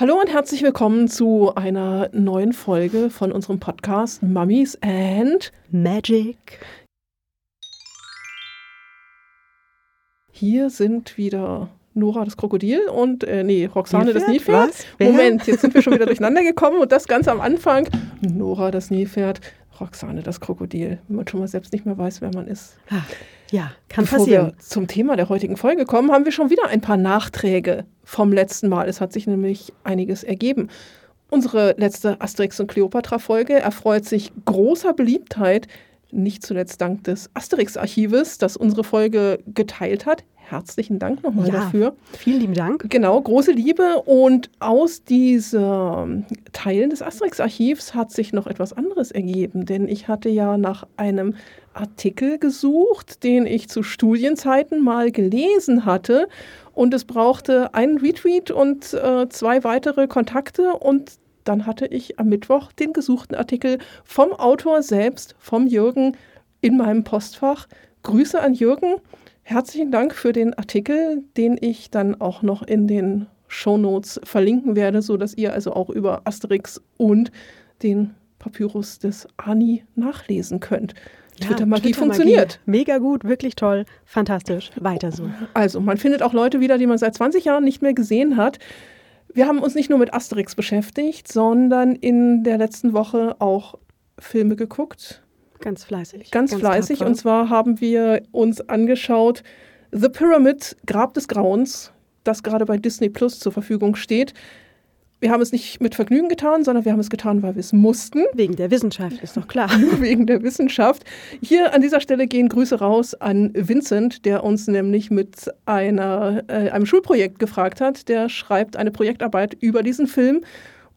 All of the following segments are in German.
Hallo und herzlich willkommen zu einer neuen Folge von unserem Podcast Mummies and Magic. Hier sind wieder Nora das Krokodil und, äh, nee, Roxane Nilpferd? das Nilpferd. Was? Moment, jetzt sind wir schon wieder durcheinander gekommen und das ganz am Anfang. Nora das Nilpferd, Roxane das Krokodil. Wenn man schon mal selbst nicht mehr weiß, wer man ist. Ah, ja, kann Bevor passieren. wir zum Thema der heutigen Folge kommen, haben wir schon wieder ein paar Nachträge vom letzten Mal. Es hat sich nämlich einiges ergeben. Unsere letzte Asterix und Cleopatra-Folge erfreut sich großer Beliebtheit, nicht zuletzt dank des Asterix-Archives, das unsere Folge geteilt hat. Herzlichen Dank nochmal Ja. dafür. Vielen lieben Dank. Genau, große Liebe. Und aus diesen Teilen des Asterix-Archivs hat sich noch etwas anderes ergeben. Denn ich hatte ja nach einem Artikel gesucht, den ich zu Studienzeiten mal gelesen hatte. Und es brauchte einen Retweet und äh, zwei weitere Kontakte. Und dann hatte ich am Mittwoch den gesuchten Artikel vom Autor selbst, vom Jürgen, in meinem Postfach. Grüße an Jürgen. Herzlichen Dank für den Artikel, den ich dann auch noch in den Shownotes verlinken werde, sodass ihr also auch über Asterix und den Papyrus des Ani nachlesen könnt. Twitter-Magie funktioniert. Mega gut, wirklich toll, fantastisch. Weiter so. Also, man findet auch Leute wieder, die man seit 20 Jahren nicht mehr gesehen hat. Wir haben uns nicht nur mit Asterix beschäftigt, sondern in der letzten Woche auch Filme geguckt. Ganz fleißig. Ganz, fleißig. tapfer. Und zwar haben wir uns angeschaut The Pyramid, Grab des Grauens, das gerade bei Disney Plus zur Verfügung steht. Wir haben es nicht mit Vergnügen getan, sondern wir haben es getan, weil wir es mussten, Wegen der Wissenschaft, ist doch klar. wegen der Wissenschaft. Hier an dieser Stelle gehen Grüße raus an Vincent, der uns nämlich mit einer, äh, einem Schulprojekt gefragt hat. Der schreibt eine Projektarbeit über diesen Film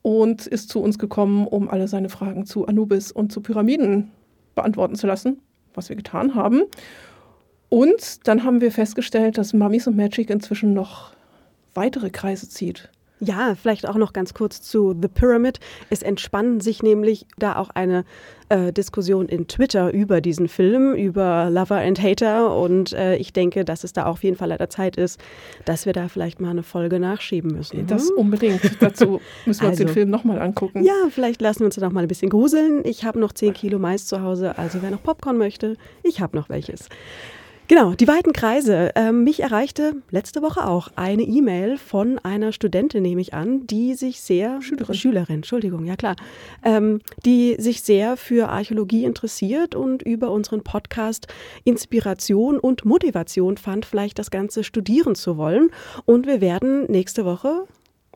und ist zu uns gekommen, um alle seine Fragen zu Anubis und zu Pyramiden beantworten zu lassen, was wir getan haben. Und dann haben wir festgestellt, dass Mummies und Magic inzwischen noch weitere Kreise zieht. Ja, vielleicht auch noch ganz kurz zu The Pyramid. Es entspann sich nämlich da auch eine äh, Diskussion in Twitter über diesen Film, über Lover and Hater. Und äh, ich denke, dass es da auf jeden Fall an der Zeit ist, dass wir da vielleicht mal eine Folge nachschieben müssen. Das hm? unbedingt. Dazu müssen wir uns den Also. Film nochmal angucken. Ja, vielleicht lassen wir uns da noch mal ein bisschen gruseln. Ich habe noch 10 Kilo Mais zu Hause, also wer noch Popcorn möchte, ich habe noch welches. Genau, die weiten Kreise. Ähm, mich erreichte letzte Woche auch eine E-Mail von einer Studentin, nehme ich an, die sich sehr Schülerin. Schülerin, Entschuldigung, ja klar, ähm, die sich sehr für Archäologie interessiert und über unseren Podcast Inspiration und Motivation fand, vielleicht das Ganze studieren zu wollen. Und wir werden nächste Woche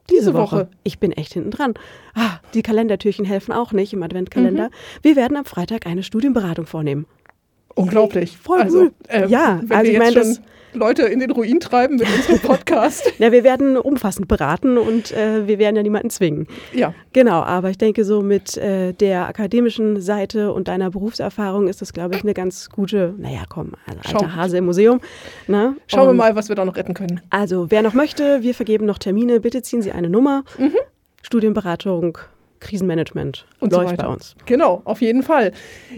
diese Woche. Woche. Ich bin echt hinten dran. Ah, die Kalendertürchen helfen auch nicht im Adventkalender. Wir werden am Freitag eine Studienberatung vornehmen. Unglaublich. Voll also, cool. äh, Ja, wenn also wir ich jetzt meine, schon Leute in den Ruin treiben mit unserem Podcast. Ja, wir werden umfassend beraten und äh, wir werden ja niemanden zwingen. ja, Genau, aber ich denke, so mit äh, der akademischen Seite und deiner Berufserfahrung ist das, glaube ich, eine ganz gute, naja, komm, also Schau- alter Hase im Museum. Ne? schauen wir Und mal, was wir da noch retten können. Also, wer noch möchte, wir vergeben noch Termine. Bitte ziehen Sie eine Nummer. Studienberatung, Krisenmanagement Und so läuft weiter. bei uns. Genau, auf jeden Fall.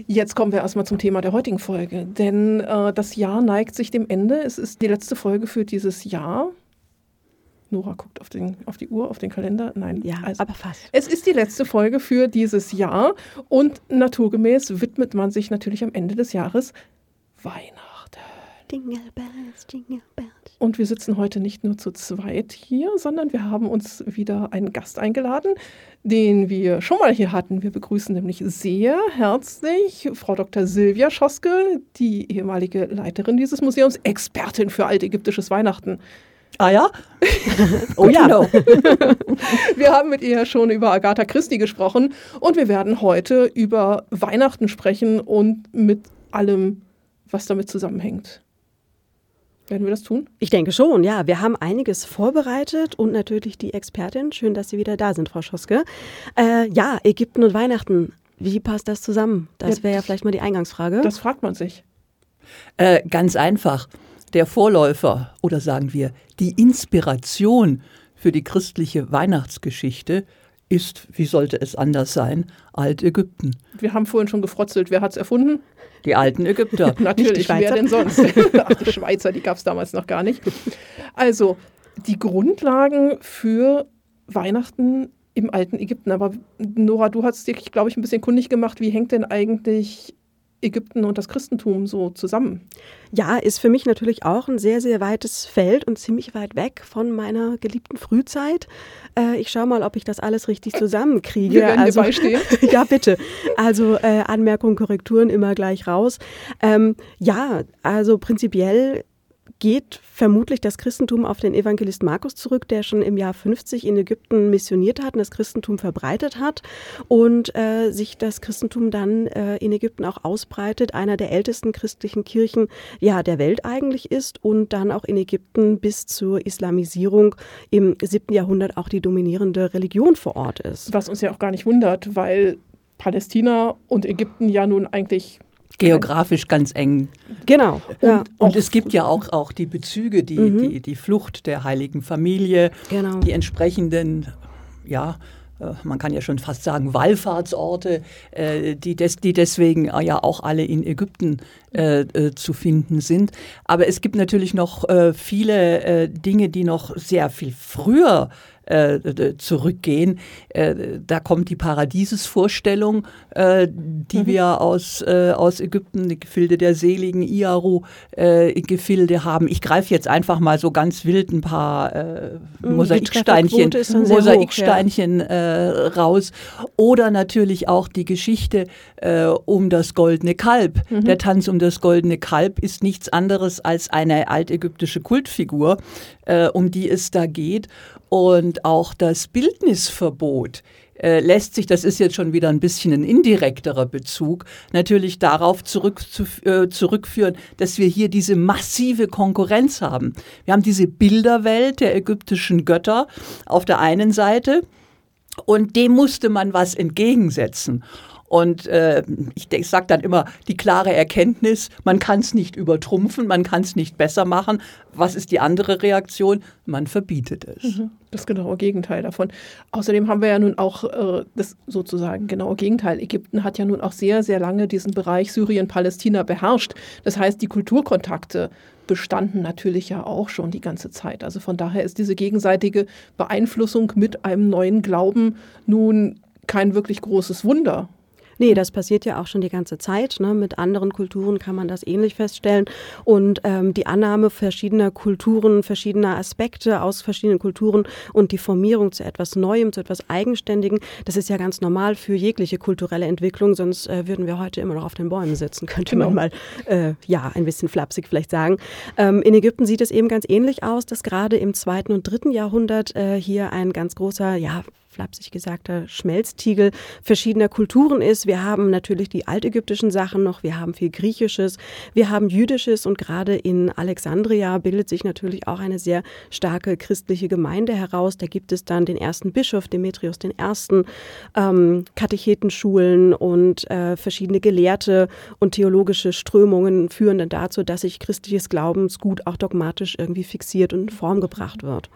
Jetzt kommen wir erstmal zum Thema der heutigen Folge. Denn äh, das Jahr neigt sich dem Ende. Es ist die letzte Folge für dieses Jahr. Nora guckt auf, den, auf die Uhr, auf den Kalender. Nein, Ja, also, aber fast. Es ist die letzte Folge für dieses Jahr und naturgemäß widmet man sich natürlich am Ende des Jahres Weihnachten. Jingle bells, jingle bells. Und wir sitzen heute nicht nur zu zweit hier, sondern wir haben uns wieder einen Gast eingeladen, den wir schon mal hier hatten. Wir begrüßen nämlich sehr herzlich Frau Dr. Silvia Schoske, die ehemalige Leiterin dieses Museums, Expertin für altägyptisches Weihnachten. Ah ja? Oh ja. Genau. Wir haben mit ihr schon über Agatha Christie gesprochen und wir werden heute über Weihnachten sprechen und mit allem, was damit zusammenhängt. Werden wir das tun? Ich denke schon, ja. Wir haben einiges vorbereitet und natürlich die Expertin. Schön, dass Sie wieder da sind, Frau Schoske. Äh, ja, Ägypten und Weihnachten. Wie passt das zusammen? Das wäre ja vielleicht mal die Eingangsfrage. Das fragt man sich. Äh, ganz einfach. Der Vorläufer oder sagen wir die Inspiration für die christliche Weihnachtsgeschichte ist, wie sollte es anders sein, Altägypten. Wir haben vorhin schon gefrotzelt. Wer hat es erfunden? Die alten Ägypter. Natürlich, wer denn sonst? Ach, die Schweizer, die gab es damals noch gar nicht. Also, die Grundlagen für Weihnachten im alten Ägypten. Aber Nora, du hast dich, glaube ich, ein bisschen kundig gemacht. Wie hängt denn eigentlich Ägypten und das Christentum so zusammen? Ja, ist für mich natürlich auch ein sehr, sehr weites Feld und ziemlich weit weg von meiner geliebten Frühzeit. Äh, ich schaue mal, ob ich das alles richtig zusammenkriege. Wir werden also, dir beistehen. ja, bitte. Also äh, Anmerkungen, Korrekturen immer gleich raus. Ähm, ja, also prinzipiell geht vermutlich das Christentum auf den Evangelist Markus zurück, der schon im Jahr 50 in Ägypten missioniert hat und das Christentum verbreitet hat und äh, sich das Christentum dann äh, in Ägypten auch ausbreitet, einer der ältesten christlichen Kirchen ja, der Welt eigentlich ist und dann auch in Ägypten bis zur Islamisierung im 7. Jahrhundert auch die dominierende Religion vor Ort ist. Was uns ja auch gar nicht wundert, weil Palästina und Ägypten ja nun eigentlich geografisch ganz eng. Genau. Und, ja. und es gibt ja auch, auch die Bezüge, die, mhm. die, die Flucht der heiligen Familie, genau. die entsprechenden, ja, äh, man kann ja schon fast sagen, Wallfahrtsorte, äh, die, des, die deswegen ja auch alle in Ägypten äh, zu finden sind. Aber es gibt natürlich noch viele Dinge, die noch sehr viel früher äh, zurückgehen. Äh, da kommt die Paradiesesvorstellung, äh, die mhm. wir aus, äh, aus Ägypten, die Gefilde der seligen Iaru-Gefilde äh, haben. Ich greife jetzt einfach mal so ganz wild ein paar äh, Mosaiksteinchen, Mosaiksteinchen hoch, ja. raus. Oder natürlich auch die Geschichte um das goldene Kalb. Mhm. Der Tanz um das goldene Kalb ist nichts anderes als eine altägyptische Kultfigur, um die es da geht. Und auch das Bildnisverbot äh, lässt sich, das ist jetzt schon wieder ein bisschen ein indirekterer Bezug, natürlich darauf zurück zu, äh, zurückführen, dass wir hier diese massive Konkurrenz haben. Wir haben diese Bilderwelt der ägyptischen Götter auf der einen Seite und dem musste man was entgegensetzen. Und äh, ich, ich sage dann immer die klare Erkenntnis, man kann es nicht übertrumpfen, man kann es nicht besser machen. Was ist die andere Reaktion? Man verbietet es. Mhm. Das genaue Gegenteil davon. Außerdem haben wir ja nun auch äh, das sozusagen genaue Gegenteil. Ägypten hat ja nun auch sehr, sehr lange diesen Bereich Syrien-Palästina beherrscht. Das heißt, die Kulturkontakte bestanden natürlich ja auch schon die ganze Zeit. Also von daher ist diese gegenseitige Beeinflussung mit einem neuen Glauben nun kein wirklich großes Wunder. Nee, das passiert ja auch schon die ganze Zeit. Ne? Mit anderen Kulturen kann man das ähnlich feststellen. Und ähm, die Annahme verschiedener Kulturen, verschiedener Aspekte aus verschiedenen Kulturen und die Formierung zu etwas Neuem, zu etwas Eigenständigen, das ist ja ganz normal für jegliche kulturelle Entwicklung. Sonst äh, würden wir heute immer noch auf den Bäumen sitzen, könnte genau. man mal äh, ja ein bisschen flapsig vielleicht sagen. Ähm, in Ägypten sieht es eben ganz ähnlich aus, dass gerade im zweiten und dritten Jahrhundert äh, hier ein ganz großer, ja, flapsig gesagter Schmelztiegel verschiedener Kulturen ist. Wir haben natürlich die altägyptischen Sachen noch, wir haben viel Griechisches, wir haben Jüdisches und gerade in Alexandria bildet sich natürlich auch eine sehr starke christliche Gemeinde heraus. Da gibt es dann den ersten Bischof, Demetrius I., ähm, Katechetenschulen und äh, verschiedene Gelehrte und theologische Strömungen führen dann dazu, dass sich christliches Glaubensgut auch dogmatisch irgendwie fixiert und in Form gebracht wird.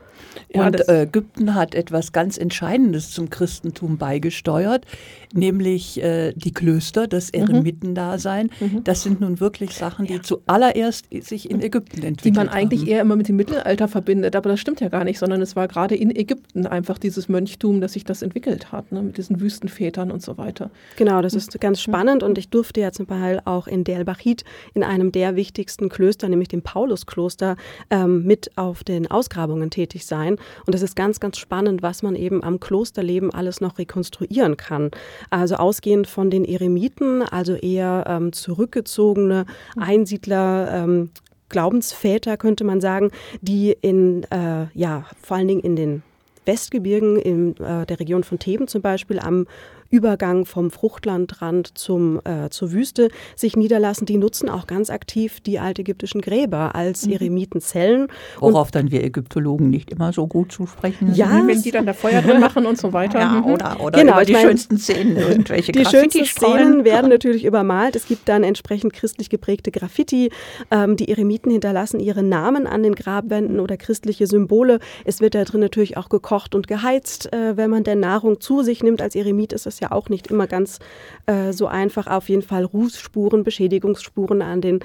Ja, und äh, Ägypten hat etwas ganz Entscheidendes zum Christentum beigesteuert, nämlich äh, die Klöster, das mhm. Eremitendasein. Mhm. Das sind nun wirklich Sachen, die ja. zuallererst sich in Ägypten entwickelt haben. Die man eigentlich haben. eher immer mit dem Mittelalter verbindet, aber das stimmt ja gar nicht, sondern es war gerade in Ägypten einfach dieses Mönchtum, dass sich das entwickelt hat, ne, mit diesen Wüstenvätern und so weiter. Genau, das ist ganz spannend und ich durfte ja zum Beispiel auch in Del Bachit, in einem der wichtigsten Klöster, nämlich dem Pauluskloster, ähm, mit auf den Ausgrabungen tätig sein. Und es ist ganz, ganz spannend, was man eben am Klosterleben alles noch rekonstruieren kann. Also ausgehend von den Eremiten, also eher ähm, zurückgezogene Einsiedler, ähm, Glaubensväter könnte man sagen, die in, äh, ja, vor allen Dingen in den Westgebirgen in äh, der Region von Theben zum Beispiel am Übergang vom Fruchtlandrand zum, äh, zur Wüste sich niederlassen, die nutzen auch ganz aktiv die altägyptischen Gräber als mhm. Eremitenzellen. Worauf und dann wir Ägyptologen nicht immer so gut zu sprechen sind. Ja, wenn die dann da Feuer drin machen und so weiter. Ja, mhm. oder, oder genau, über die meine, schönsten Szenen, irgendwelche Die schönsten Szenen werden natürlich übermalt. Es gibt dann entsprechend christlich geprägte Graffiti. Ähm, die Eremiten hinterlassen ihre Namen an den Grabwänden oder christliche Symbole. Es wird da drin natürlich auch gekocht und geheizt. Äh, wenn man denn Nahrung zu sich nimmt als Eremit, ist das ja auch nicht immer ganz äh, so einfach. Auf jeden Fall Rußspuren, Beschädigungsspuren an den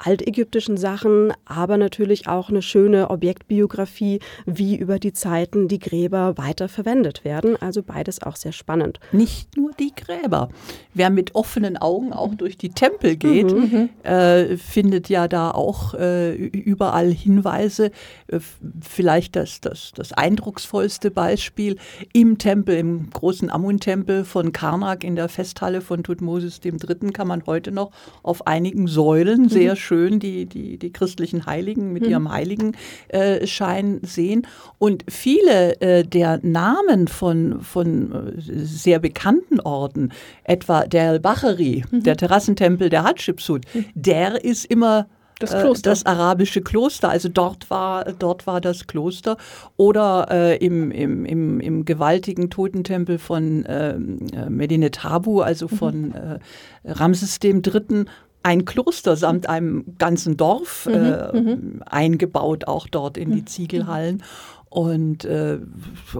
altägyptischen Sachen, aber natürlich auch eine schöne Objektbiografie, wie über die Zeiten die Gräber weiter verwendet werden. Also beides auch sehr spannend. Nicht nur die Gräber. Wer mit offenen Augen auch durch die Tempel geht, mhm. äh, findet ja da auch äh, überall Hinweise. Äh, vielleicht das, das, das eindrucksvollste Beispiel im Tempel, im großen Amun-Tempel von Karnak in der Festhalle von Tutmosis III. kann man heute noch auf einigen Säulen sehr schön schön die, die, die christlichen Heiligen mit mhm. ihrem Heiligenschein äh, sehen. Und viele äh, der Namen von, von äh, sehr bekannten Orten, etwa der El-Bachari, mhm. der Terrassentempel der Hatschepsut, mhm. der ist immer das, äh, Kloster. das arabische Kloster, also dort war, dort war das Kloster. Oder äh, im, im, im, im gewaltigen Totentempel von ähm, äh, Medinet Habu, also mhm. von mhm. Ramses III., ein Kloster samt einem ganzen Dorf mhm, äh, mhm. eingebaut, auch dort in die mhm. Ziegelhallen. Und äh,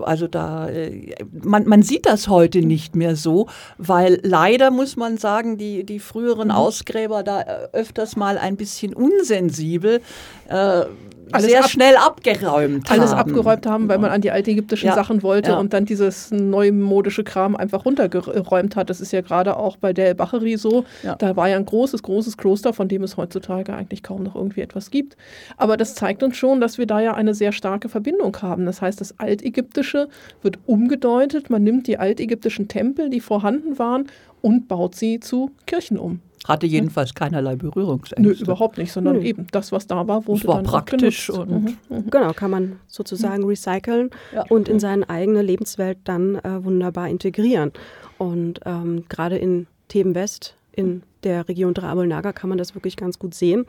also da, äh, man, man sieht das heute nicht mehr so, weil leider muss man sagen, die, die früheren mhm. Ausgräber da äh, öfters mal ein bisschen unsensibel äh, alles sehr schnell abgeräumt alles haben. abgeräumt haben, weil man an die altägyptischen ja, Sachen wollte ja. und dann dieses neumodische Kram einfach runtergeräumt hat. Das ist ja gerade auch bei der Bacherie so. Ja. Da war ja ein großes, großes Kloster, von dem es heutzutage eigentlich kaum noch irgendwie etwas gibt. Aber das zeigt uns schon, dass wir da ja eine sehr starke Verbindung haben. Das heißt, das Altägyptische wird umgedeutet. Man nimmt die altägyptischen Tempel, die vorhanden waren, und baut sie zu Kirchen um. Hatte jedenfalls keinerlei Berührungsängste. Nö, überhaupt nicht, sondern Nö. eben das, was da war, wurde es war dann praktisch und mhm. Mhm. genau kann man sozusagen mhm. recyceln ja. und in seine eigene Lebenswelt dann äh, wunderbar integrieren. Und ähm, gerade in Themen West in der Region Drabel-Naga kann man das wirklich ganz gut sehen.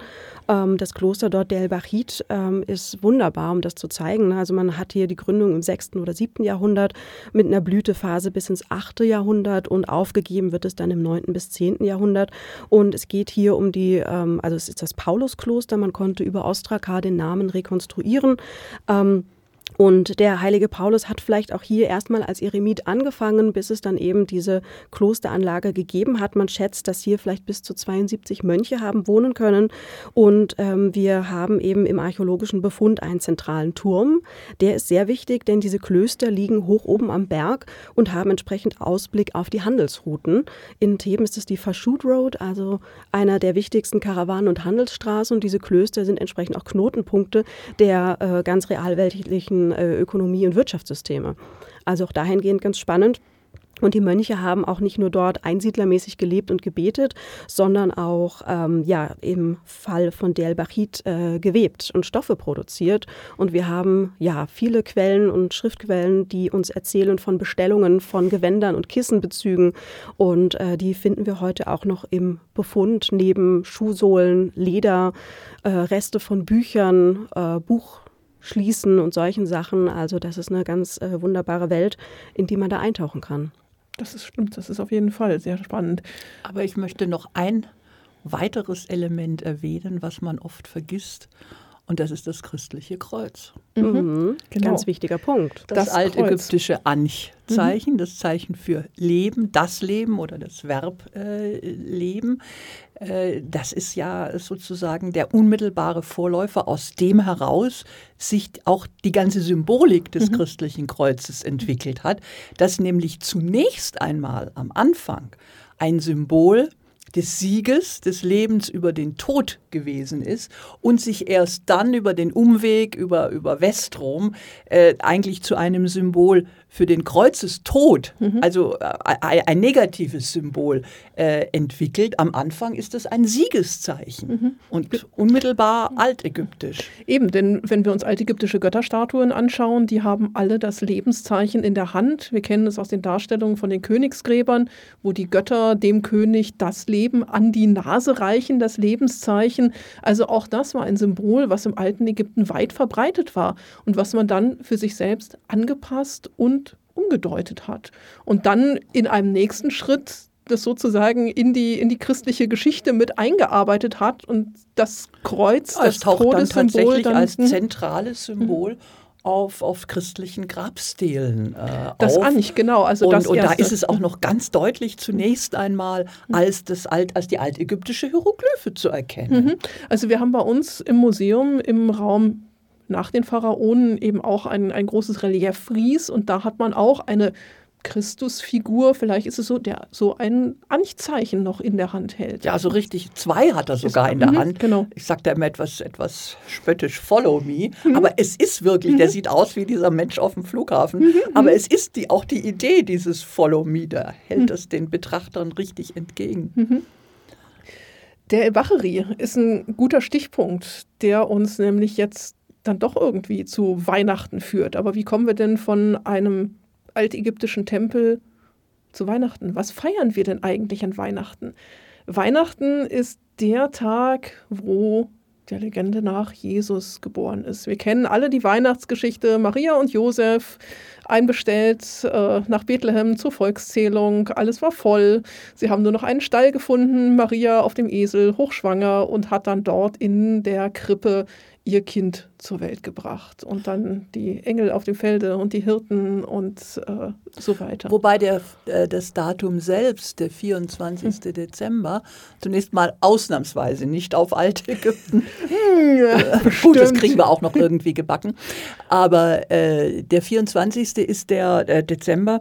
Ähm, das Kloster dort Del Bachit ähm, ist wunderbar, um das zu zeigen. Also man hat hier die Gründung im 6. oder 7. Jahrhundert mit einer Blütephase bis ins 8. Jahrhundert und aufgegeben wird es dann im 9. bis 10. Jahrhundert. Und es geht hier um die, ähm, also es ist das Pauluskloster, man konnte über Ostrakar den Namen rekonstruieren. Ähm, und der heilige Paulus hat vielleicht auch hier erstmal als Eremit angefangen, bis es dann eben diese Klosteranlage gegeben hat. Man schätzt, dass hier vielleicht bis zu 72 Mönche haben wohnen können. Und ähm, wir haben eben im archäologischen Befund einen zentralen Turm. Der ist sehr wichtig, denn diese Klöster liegen hoch oben am Berg und haben entsprechend Ausblick auf die Handelsrouten. In Theben ist es die Fashut Road, also einer der wichtigsten Karawanen- und Handelsstraßen. Und diese Klöster sind entsprechend auch Knotenpunkte der äh, ganz realweltlichen äh, Ökonomie- und Wirtschaftssysteme. Also auch dahingehend ganz spannend. Und die Mönche haben auch nicht nur dort einsiedlermäßig gelebt und gebetet, sondern auch ähm, ja, im Fall von Del Bachit äh, gewebt und Stoffe produziert. Und wir haben ja viele Quellen und Schriftquellen, die uns erzählen von Bestellungen von Gewändern und Kissenbezügen. Und äh, die finden wir heute auch noch im Befund neben Schuhsohlen, Leder, äh, Reste von Büchern, äh, Buch schließen und solchen Sachen. Also das ist eine ganz äh, wunderbare Welt, in die man da eintauchen kann. Das ist stimmt, das ist auf jeden Fall sehr spannend. Aber ich möchte noch ein weiteres Element erwähnen, was man oft vergisst. Und das ist das christliche Kreuz. Mhm. mhm. Genau. Ganz wichtiger Punkt. Das, das altägyptische Anch-Zeichen, mhm. das Zeichen für Leben, das Leben oder das Verb äh, Leben. Äh, das ist ja sozusagen der unmittelbare Vorläufer, aus dem heraus sich auch die ganze Symbolik des mhm. christlichen Kreuzes entwickelt hat, das nämlich zunächst einmal am Anfang ein Symbol des Sieges, des Lebens über den Tod gewesen ist und sich erst dann über den Umweg über, über Westrom äh, eigentlich zu einem Symbol für den Kreuzestod, mhm. also äh, ein, negatives Symbol, äh, entwickelt. Am Anfang ist es ein Siegeszeichen mhm. und unmittelbar altägyptisch. Eben, denn wenn wir uns altägyptische Götterstatuen anschauen, die haben alle das Lebenszeichen in der Hand. Wir kennen es aus den Darstellungen von den Königsgräbern, wo die Götter dem König das Leben an die Nase reichen, das Lebenszeichen. Also auch das war ein Symbol, was im alten Ägypten weit verbreitet war und was man dann für sich selbst angepasst und umgedeutet hat. Und dann in einem nächsten Schritt das sozusagen in die, in die christliche Geschichte mit eingearbeitet hat und das Kreuz, ja, das taucht dann tatsächlich dann, als zentrales Symbol auf, auf christlichen Grabstelen äh, Das auf. eigentlich, genau. Also und, das und da ist es auch noch ganz deutlich zunächst einmal als, das alt, als die altägyptische Hieroglyphe zu erkennen. Mhm. Also wir haben bei uns im Museum im Raum nach den Pharaonen eben auch ein, ein großes Relieffries und da hat man auch eine Christusfigur, vielleicht ist es so, der so ein Anzeichen noch in der Hand hält. Ja, so richtig, zwei hat er sogar in der Mhm, Hand. genau. Ich sage da immer etwas, etwas spöttisch, follow me. Aber es ist wirklich, der sieht aus wie dieser Mensch auf dem Flughafen. Aber es ist die, auch die Idee dieses follow me, da hält es den Betrachtern richtig entgegen. Der El-Bacheri ist ein guter Stichpunkt, der uns nämlich jetzt dann doch irgendwie zu Weihnachten führt. Aber wie kommen wir denn von einem altägyptischen Tempel zu Weihnachten? Was feiern wir denn eigentlich an Weihnachten? Weihnachten ist der Tag, wo der Legende nach Jesus geboren ist. Wir kennen alle die Weihnachtsgeschichte. Maria und Josef einbestellt äh, nach Bethlehem zur Volkszählung. Alles war voll. Sie haben nur noch einen Stall gefunden. Maria auf dem Esel, hochschwanger und hat dann dort in der Krippe ihr Kind zur Welt gebracht. Und dann die Engel auf dem Felde und die Hirten und äh, so weiter. Wobei der, äh, das Datum selbst, der 24. Dezember, zunächst mal ausnahmsweise nicht auf Altägypten. Gut, das kriegen wir auch noch irgendwie gebacken. Aber äh, der 24. ist der äh, Dezember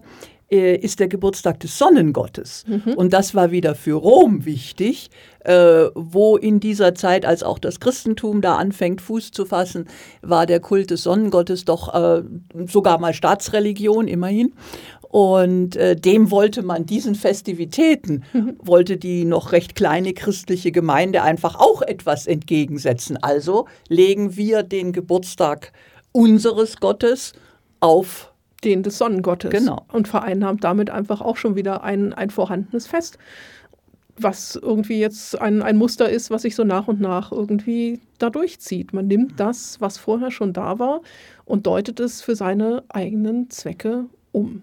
äh, ist der Geburtstag des Sonnengottes. Und das war wieder für Rom wichtig, äh, wo in dieser Zeit, als auch das Christentum da anfängt, Fuß zu fassen, war der Kult des Sonnengottes doch äh, sogar mal Staatsreligion, immerhin. Und äh, dem wollte man diesen Festivitäten, wollte die noch recht kleine christliche Gemeinde einfach auch etwas entgegensetzen. Also legen wir den Geburtstag unseres Gottes auf den des Sonnengottes. Genau. Und vereinnahmt damit einfach auch schon wieder ein, ein vorhandenes Fest, was irgendwie jetzt ein, ein Muster ist, was sich so nach und nach irgendwie da durchzieht. Man nimmt das, was vorher schon da war, und deutet es für seine eigenen Zwecke um.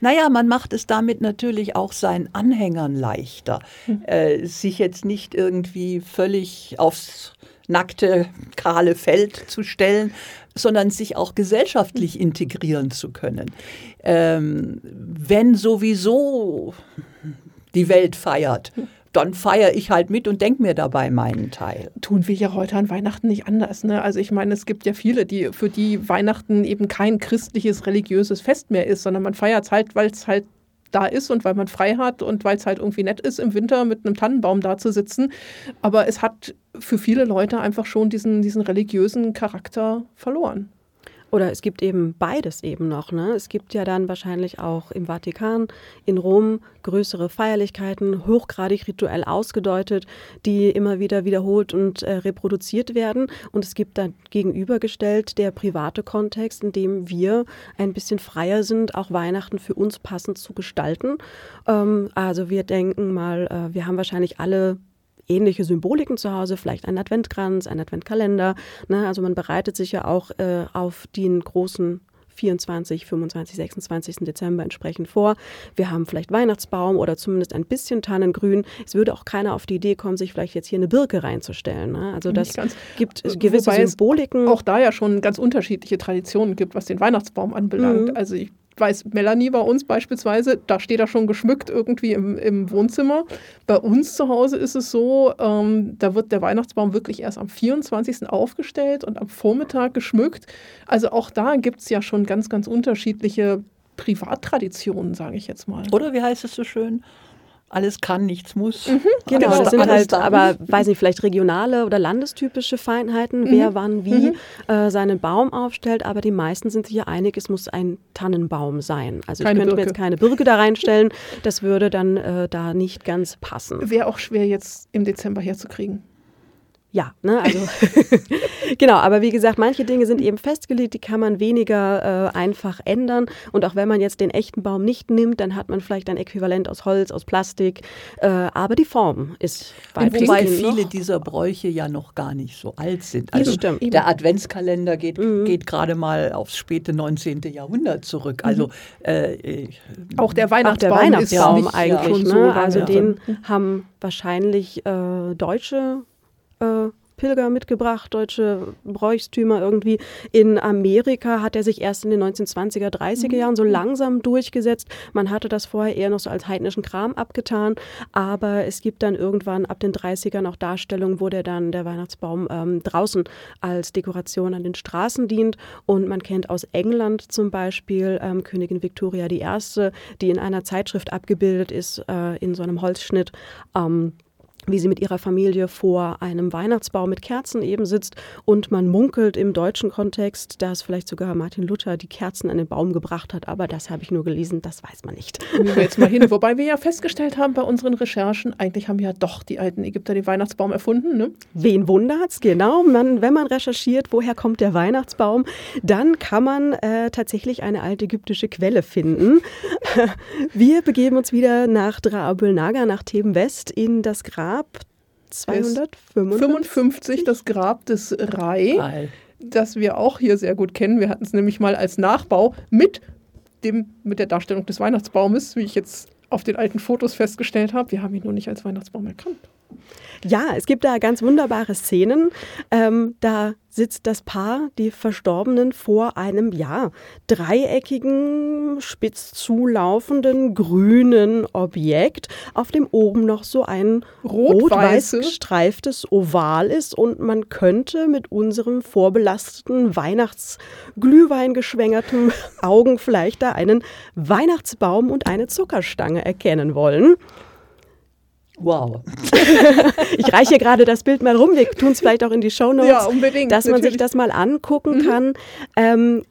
Naja, man macht es damit natürlich auch seinen Anhängern leichter, äh, sich jetzt nicht irgendwie völlig aufs nackte, kahle Feld zu stellen, sondern sich auch gesellschaftlich integrieren zu können. Ähm, wenn sowieso die Welt feiert, dann feiere ich halt mit und denke mir dabei meinen Teil. Tun wir ja heute an Weihnachten nicht anders. Ne? Also ich meine, es gibt ja viele, die für die Weihnachten eben kein christliches, religiöses Fest mehr ist, sondern man feiert es halt, weil es halt da ist und weil man frei hat und weil es halt irgendwie nett ist, im Winter mit einem Tannenbaum da zu sitzen. Aber es hat für viele Leute einfach schon diesen, diesen religiösen Charakter verloren. Oder es gibt eben beides eben noch. Ne? Es gibt ja dann wahrscheinlich auch im Vatikan, in Rom größere Feierlichkeiten, hochgradig rituell ausgedeutet, die immer wieder wiederholt und äh, reproduziert werden. Und es gibt dann gegenübergestellt der private Kontext, in dem wir ein bisschen freier sind, auch Weihnachten für uns passend zu gestalten. Ähm, also wir denken mal, äh, wir haben wahrscheinlich alle ähnliche Symboliken zu Hause, vielleicht ein Adventkranz, ein Adventkalender. Ne? Also man bereitet sich ja auch äh, auf den großen 24, 25, 26. Dezember entsprechend vor. Wir haben vielleicht Weihnachtsbaum oder zumindest ein bisschen Tannengrün. Es würde auch keiner auf die Idee kommen, sich vielleicht jetzt hier eine Birke reinzustellen. Ne? Also das gibt gewisse Wobei es Symboliken. Auch da ja schon ganz unterschiedliche Traditionen gibt, was den Weihnachtsbaum anbelangt. Mhm. Also ich weiß, Melanie bei uns beispielsweise, da steht er schon geschmückt irgendwie im, im Wohnzimmer. Bei uns zu Hause ist es so, ähm, da wird der Weihnachtsbaum wirklich erst am 24. aufgestellt und am Vormittag geschmückt. Also auch da gibt es ja schon ganz, ganz unterschiedliche Privattraditionen, sage ich jetzt mal. Oder wie heißt es so schön? Alles kann, nichts muss. Genau, Alles das sind halt, aber weiß nicht, vielleicht regionale oder landestypische Feinheiten, wer wann wie äh, seinen Baum aufstellt, aber die meisten sind sich ja einig, es muss ein Tannenbaum sein. Also Keine ich könnte mir Birke. jetzt keine Birke da reinstellen, das würde dann äh, da nicht ganz passen. Wäre auch schwer jetzt im Dezember herzukriegen. Ja, ne, also genau, aber wie gesagt, manche Dinge sind eben festgelegt, die kann man weniger äh, einfach ändern. Und auch wenn man jetzt den echten Baum nicht nimmt, dann hat man vielleicht ein Äquivalent aus Holz, aus Plastik, äh, aber die Form ist Und weitgehend wobei noch- viele dieser Bräuche ja noch gar nicht so alt sind. Also stimmt. Mhm. der Adventskalender geht, geht gerade mal aufs späte 19. Jahrhundert zurück. Also äh, äh, Auch der Auch Weihnachtsbaum, der Weihnachtsbaum ist nicht eigentlich, schon ne? so lange also den haben wahrscheinlich äh, Deutsche äh, Pilger mitgebracht, deutsche Bräuchstümer irgendwie. In Amerika hat er sich erst in den 1920er, 30er mhm. Jahren so langsam durchgesetzt. Man hatte das vorher eher noch so als heidnischen Kram abgetan, aber es gibt dann irgendwann ab den 30ern auch Darstellungen, wo der dann der Weihnachtsbaum ähm, draußen als Dekoration an den Straßen dient. Und man kennt aus England zum Beispiel ähm, Königin Victoria I., die in einer Zeitschrift abgebildet ist, äh, in so einem Holzschnitt. Ähm, wie sie mit ihrer Familie vor einem Weihnachtsbaum mit Kerzen eben sitzt und man munkelt im deutschen Kontext, dass vielleicht sogar Martin Luther die Kerzen an den Baum gebracht hat, aber das habe ich nur gelesen, das weiß man nicht. wir jetzt mal hin, wobei wir ja festgestellt haben bei unseren Recherchen, eigentlich haben ja doch die alten Ägypter den Weihnachtsbaum erfunden, ne? Wen wundert's? Genau, man, wenn man recherchiert, woher kommt der Weihnachtsbaum, dann kann man äh, tatsächlich eine alte ägyptische Quelle finden. wir begeben uns wieder nach Dra Abul Naga, nach Theben West in das Grab Grab 255, das Grab des Rai, das wir auch hier sehr gut kennen. Wir hatten es nämlich mal als Nachbau mit, dem, mit der Darstellung des Weihnachtsbaumes, wie ich jetzt auf den alten Fotos festgestellt habe. Wir haben ihn nur nicht als Weihnachtsbaum erkannt. Ja, es gibt da ganz wunderbare Szenen. Ähm, da sitzt das Paar, die Verstorbenen, vor einem, ja, dreieckigen, spitz zulaufenden, grünen Objekt, auf dem oben noch so ein rot-weiß gestreiftes Oval ist und man könnte mit unserem vorbelasteten Weihnachtsglühwein geschwängerten Augen vielleicht da einen Weihnachtsbaum und eine Zuckerstange erkennen wollen. Wow. ich reiche gerade das Bild mal rum. Wir tun es vielleicht auch in die Show Notes, ja, dass man natürlich. sich das mal angucken mhm. kann. Ähm,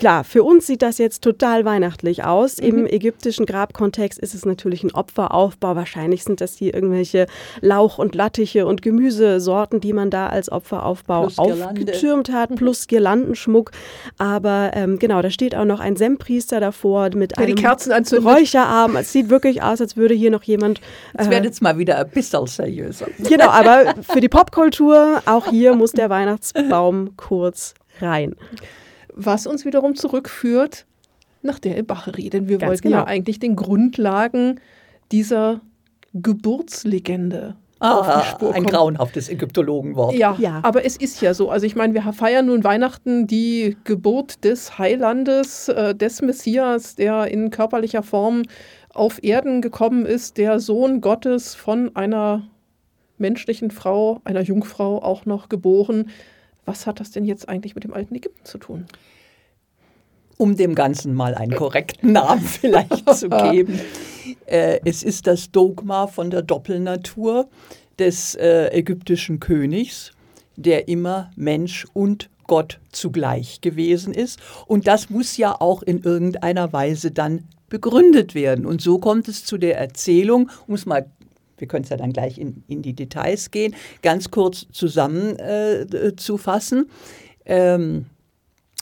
Klar, für uns sieht das jetzt total weihnachtlich aus. Mhm. Im ägyptischen Grabkontext ist es natürlich ein Opferaufbau. Wahrscheinlich sind das hier irgendwelche Lauch- und Lattiche und Gemüsesorten, die man da als Opferaufbau plus aufgetürmt hat, mhm. plus Girlandenschmuck. Aber ähm, genau, da steht auch noch ein Sempriester davor mit Der einem Räucherarm. Es sieht wirklich aus, als würde hier noch jemand. Es äh, wird jetzt mal wieder ein bisschen seriöser. Genau, aber für die Popkultur, auch hier muss der Weihnachtsbaum kurz rein was uns wiederum zurückführt nach der Ebacherie. Denn wir Ganz wollten genau. ja eigentlich den Grundlagen dieser Geburtslegende Ah, ein grauenhaftes Ägyptologenwort. Ja, ja, aber es ist ja so. Also ich meine, wir feiern nun Weihnachten die Geburt des Heilandes, äh, des Messias, der in körperlicher Form auf Erden gekommen ist, der Sohn Gottes von einer menschlichen Frau, einer Jungfrau auch noch geboren. Was hat das denn jetzt eigentlich mit dem alten Ägypten zu tun? Um dem Ganzen mal einen korrekten Namen vielleicht zu geben. Äh, es ist das Dogma von der Doppelnatur des äh, ägyptischen Königs, der immer Mensch und Gott zugleich gewesen ist. Und das muss ja auch in irgendeiner Weise dann begründet werden. Und so kommt es zu der Erzählung, um es mal wir können es ja dann gleich in, in die Details gehen, ganz kurz zusammenzufassen. Äh, ähm,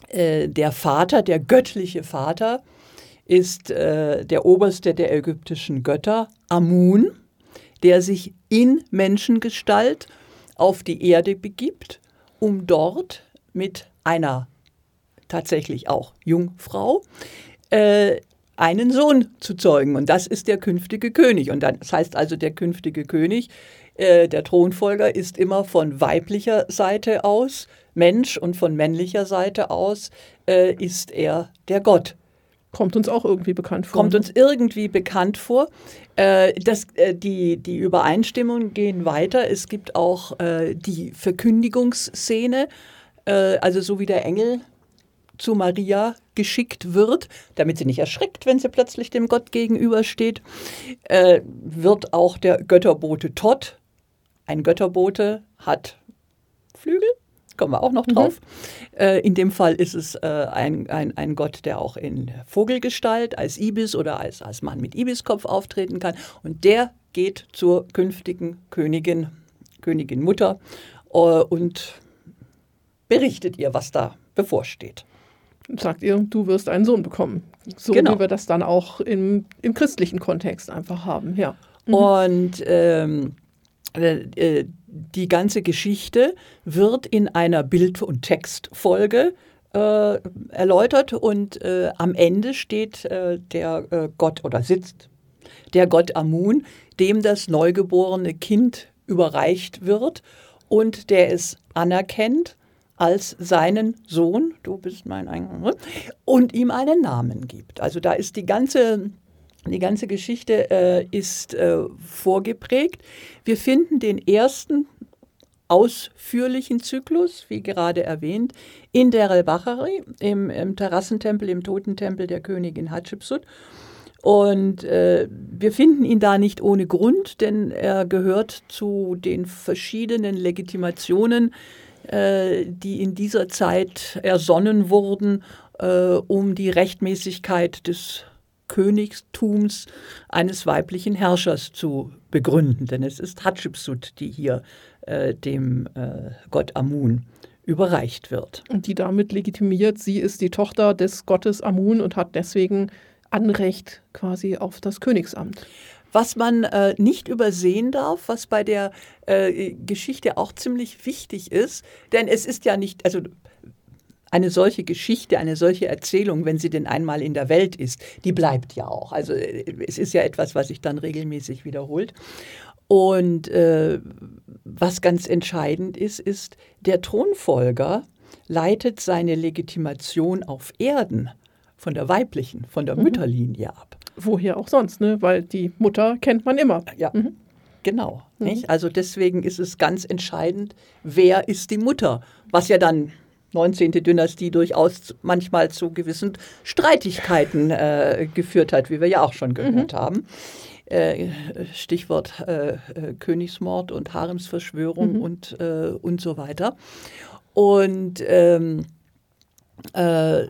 äh, der Vater, der göttliche Vater, ist äh, der oberste der ägyptischen Götter, Amun, der sich in Menschengestalt auf die Erde begibt, um dort mit einer tatsächlich auch Jungfrau äh, einen Sohn zu zeugen. Und das ist der künftige König. Und das heißt also, der künftige König, äh, der Thronfolger, ist immer von weiblicher Seite aus Mensch und von männlicher Seite aus äh, ist er der Gott. Kommt uns auch irgendwie bekannt vor. Kommt uns irgendwie bekannt vor. Äh, das, äh, die, die Übereinstimmungen gehen weiter. Es gibt auch äh, die Verkündigungsszene, äh, also so wie der Engel zu Maria geschickt wird, damit sie nicht erschrickt, wenn sie plötzlich dem Gott gegenübersteht, äh, wird auch der Götterbote Todd, ein Götterbote hat Flügel, kommen wir auch noch drauf. Mhm. Äh, in dem Fall ist es äh, ein, ein, ein Gott, der auch in Vogelgestalt als Ibis oder als, als Mann mit Ibiskopf auftreten kann. Und der geht zur künftigen Königin, Königin Mutter äh, und berichtet ihr, was da bevorsteht sagt ihr, du wirst einen Sohn bekommen. So genau. wie wir das dann auch im, im christlichen Kontext einfach haben, ja. Mhm. Und ähm, äh, äh, die ganze Geschichte wird in einer Bild- und Textfolge äh, erläutert und äh, am Ende steht äh, der äh, Gott oder sitzt der Gott Amun, dem das neugeborene Kind überreicht wird und der es anerkennt als seinen Sohn, du bist mein Eingang, und ihm einen Namen gibt. Also da ist die ganze, die ganze Geschichte äh, ist äh, vorgeprägt. Wir finden den ersten ausführlichen Zyklus, wie gerade erwähnt, in der El-Bachari, im, im Terrassentempel, im Totentempel der Königin Hatschepsut. Und äh, wir finden ihn da nicht ohne Grund, denn er gehört zu den verschiedenen Legitimationen, die in dieser Zeit ersonnen wurden, äh, um die Rechtmäßigkeit des Königstums eines weiblichen Herrschers zu begründen. Denn es ist Hatschepsut, die hier äh, dem äh, Gott Amun überreicht wird. Und die damit legitimiert, sie ist die Tochter des Gottes Amun und hat deswegen Anrecht quasi auf das Königsamt. Was man äh, nicht übersehen darf, was bei der äh, Geschichte auch ziemlich wichtig ist, denn es ist ja nicht, also eine solche Geschichte, eine solche Erzählung, wenn sie denn einmal in der Welt ist, die bleibt ja auch. Also es ist ja etwas, was sich dann regelmäßig wiederholt. Und äh, was ganz entscheidend ist, ist, der Thronfolger leitet seine Legitimation auf Erden von der weiblichen, von der mhm. Mütterlinie ab. Woher auch sonst, ne? Weil die Mutter kennt man immer. Ja. Mhm. Genau. Mhm. Also deswegen ist es ganz entscheidend, wer ist die Mutter, was ja dann 19. Dynastie durchaus manchmal zu gewissen Streitigkeiten äh, geführt hat, wie wir ja auch schon gehört mhm. haben. Äh, Stichwort äh, äh, Königsmord und Haremsverschwörung mhm. und, äh, und so weiter. Und ähm, äh,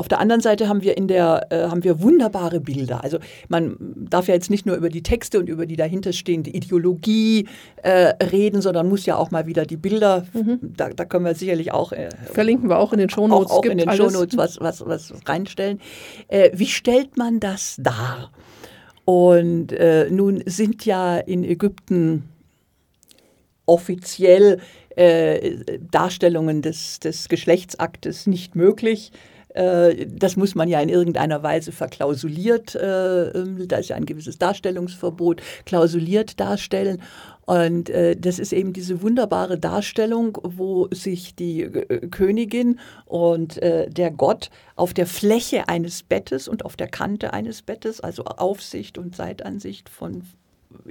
auf der anderen Seite haben wir in der äh, haben wir wunderbare Bilder. Also man darf ja jetzt nicht nur über die Texte und über die dahinterstehende Ideologie äh, reden, sondern muss ja auch mal wieder die Bilder. Mhm. Da, da, können wir sicherlich auch äh, verlinken wir auch in den Shownotes. Auch, auch in den Shownotes was, was, was reinstellen. Äh, wie stellt man das dar? Und äh, nun sind ja in Ägypten offiziell äh, Darstellungen des, des Geschlechtsaktes nicht möglich. Äh, das muss man ja in irgendeiner Weise verklausuliert, äh, ähm, da ist ja ein gewisses Darstellungsverbot, klausuliert darstellen. Und äh, das ist eben diese wunderbare Darstellung, wo sich die Königin und der Gott auf der Fläche eines Bettes und auf der Kante eines Bettes, also Aufsicht und Seitansicht von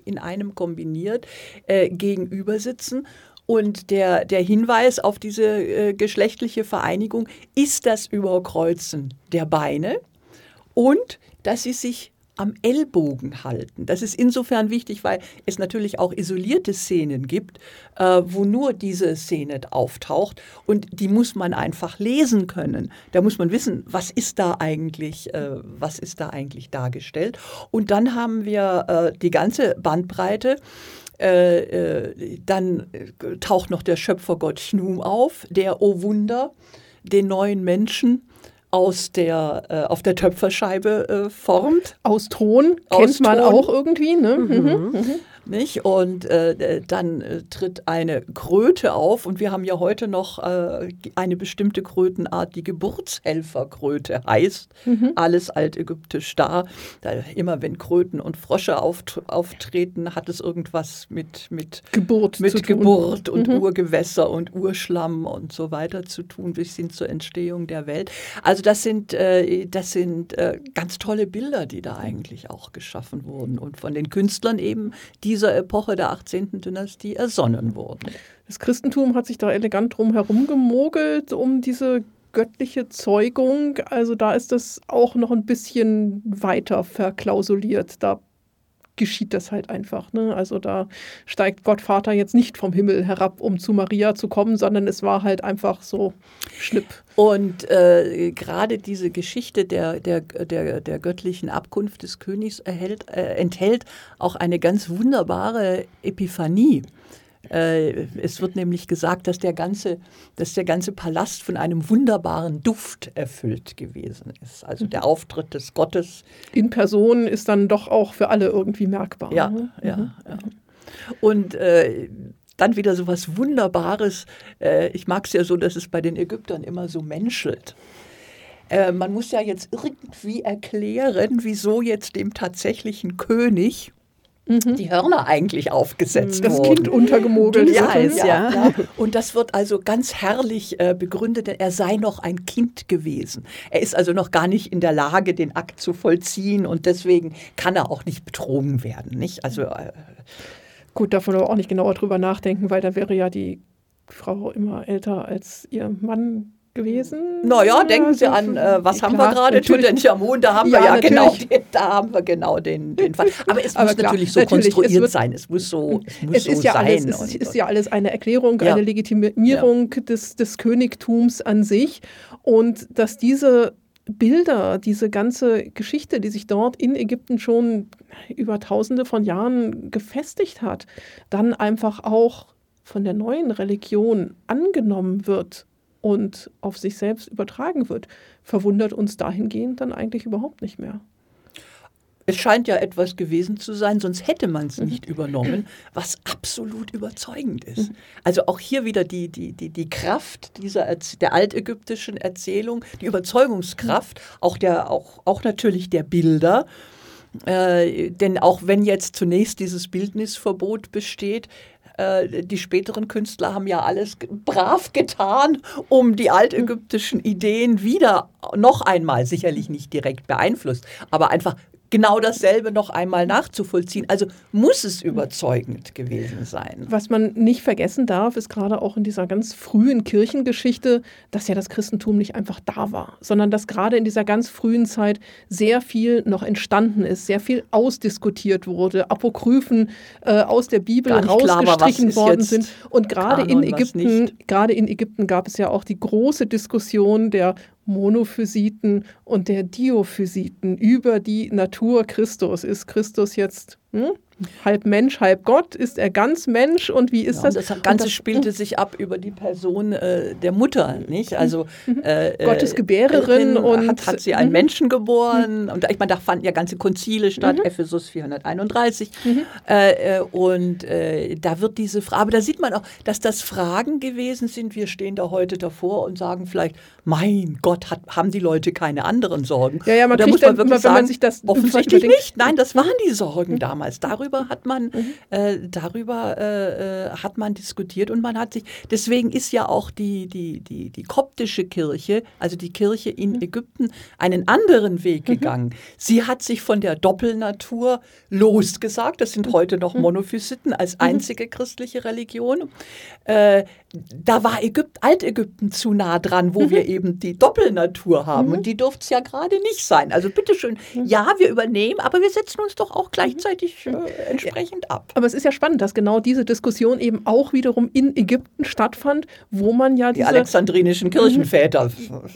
in einem kombiniert, gegenüber sitzen und der, der Hinweis auf diese äh, geschlechtliche Vereinigung ist das Überkreuzen der Beine und dass sie sich am Ellbogen halten. Das ist insofern wichtig, weil es natürlich auch isolierte Szenen gibt, äh, wo nur diese Szene auftaucht und die muss man einfach lesen können. Da muss man wissen, was ist da eigentlich, äh, was ist da eigentlich dargestellt. Und dann haben wir äh, die ganze Bandbreite dann äh, taucht noch der Schöpfergott Chnum auf, der, oh Wunder, den neuen Menschen aus der, äh, auf der Töpferscheibe äh, formt. Aus Ton aus kennt man Ton. auch irgendwie. Ne? Mhm. Mhm. mhm. Nicht? Und äh, dann äh, tritt eine Kröte auf und wir haben ja heute noch äh, eine bestimmte Krötenart, die Geburtshelferkröte heißt. Mhm. Alles altägyptisch da. da. Immer wenn Kröten und Frosche auft auftreten, hat es irgendwas mit, mit Geburt, mit Geburt und mhm. Urgewässer und Urschlamm und so weiter zu tun, bis hin zur Entstehung der Welt. Also das sind, äh, das sind äh, ganz tolle Bilder, die da eigentlich auch geschaffen wurden und von den Künstlern eben, die dieser Epoche der 18. Dynastie ersonnen wurden. Das Christentum hat sich da elegant drum herum gemogelt, um diese göttliche Zeugung. Also da ist das auch noch ein bisschen weiter verklausuliert. Da geschieht das halt einfach. Ne? Also da steigt Gott Vater jetzt nicht vom Himmel herab, um zu Maria zu kommen, sondern es war halt einfach so schlipp. Und äh, gerade diese Geschichte der, der, der, der göttlichen Abkunft des Königs erhält, äh, enthält auch eine ganz wunderbare Epiphanie. Äh, es wird nämlich gesagt, dass der, ganze, dass der ganze Palast von einem wunderbaren Duft erfüllt gewesen ist. Also der mhm. Auftritt des Gottes. In Person ist dann doch auch für alle irgendwie merkbar. Ja, ne? ja, mhm. ja. Und äh, dann wieder so was Wunderbares. Äh, ich mag es ja so, dass es bei den Ägyptern immer so menschelt. Äh, man muss ja jetzt irgendwie erklären, wieso jetzt dem tatsächlichen König die Hörner eigentlich aufgesetzt Das wurden. Kind untergemogelt. Ja, ja. ja. Und das wird also ganz herrlich äh, begründet, denn er sei noch ein Kind gewesen. Er ist also noch gar nicht in der Lage, den Akt zu vollziehen und deswegen kann er auch nicht betrogen werden. Nicht? Also äh, Gut, davon aber auch nicht genauer drüber nachdenken, weil da wäre ja die Frau immer älter als ihr Mann gewesen. naja, denken Sie an, äh, was haben wir klar, gerade? natürlich. Tutanchamun, da haben Ja, wir ja genau, den, da haben wir genau den, den Fall. Aber es Aber muss klar, natürlich so natürlich, es konstruiert wird- sein. Es muss so, es muss Es so ist, ja sein. alles, es ist ja alles eine Erklärung, Ja. eine Legitimierung des, des Königtums an sich. Und dass diese Bilder, diese ganze Geschichte, die sich dort in Ägypten schon über tausende von Jahren gefestigt hat, dann einfach auch von der neuen Religion angenommen wird und auf sich selbst übertragen wird, verwundert uns dahingehend dann eigentlich überhaupt nicht mehr. Es scheint ja etwas gewesen zu sein, sonst hätte man Mhm. es nicht übernommen, was absolut überzeugend ist. Also auch hier wieder die, die, die, die Kraft dieser Erz- der altägyptischen Erzählung, die Überzeugungskraft, auch, der, auch, auch natürlich der Bilder. Äh, denn auch wenn jetzt zunächst dieses Bildnisverbot besteht, äh, die späteren Künstler haben ja alles brav getan, um die altägyptischen Ideen wieder noch einmal, sicherlich nicht direkt beeinflusst, aber einfach genau dasselbe noch einmal nachzuvollziehen. Also muss es überzeugend gewesen sein. Was man nicht vergessen darf, ist gerade auch in dieser ganz frühen Kirchengeschichte, dass ja das Christentum nicht einfach da war, sondern dass gerade in dieser ganz frühen Zeit sehr viel noch entstanden ist, sehr viel ausdiskutiert wurde, Apokryphen äh, aus der Bibel klar rausgestrichen ist worden sind. Und gerade in Kanon, Ägypten, gerade in Ägypten gab es ja auch die große Diskussion der Monophysiten und der Diophysiten über die Natur Christus. Ist Christus jetzt hm, halb Mensch, halb Gott? Ist er ganz Mensch? Und wie ist Ja, das? und das Und Ganze das- spielte sich ab über die Person äh, der Mutter, nicht? Also äh, äh, Gottes Gebärerin Irrin und- hat, hat sie einen Mhm. Menschen geboren und ich meine, da fanden ja ganze Konzile statt, Ephesus 431 Mhm. äh, äh, und äh, da wird diese Frage, aber da sieht man auch, dass das Fragen gewesen sind. Wir stehen da heute davor und sagen vielleicht, mein Gott, hat, haben die Leute keine anderen Sorgen? Ja, ja, man da muss man dann wirklich immer, wenn man sagen, sich das offensichtlich nicht. Nein, das waren die Sorgen damals. Darüber hat man, äh, darüber äh, äh, hat man diskutiert und man hat sich. Deswegen ist ja auch die die die die koptische Kirche, also die Kirche in Ägypten, einen anderen Weg gegangen. Sie hat sich von der Doppelnatur losgesagt. Das sind heute noch Monophysiten als einzige christliche Religion. Äh, da war Ägypt, Altägypten zu nah dran, wo wir eben die Doppelnatur haben. Und die durfte es ja gerade nicht sein. Also bitteschön, ja, wir übernehmen, aber wir setzen uns doch auch gleichzeitig äh, entsprechend ab. Aber es ist ja spannend, dass genau diese Diskussion eben auch wiederum in Ägypten stattfand, wo man ja Die alexandrinischen Kirchenväter.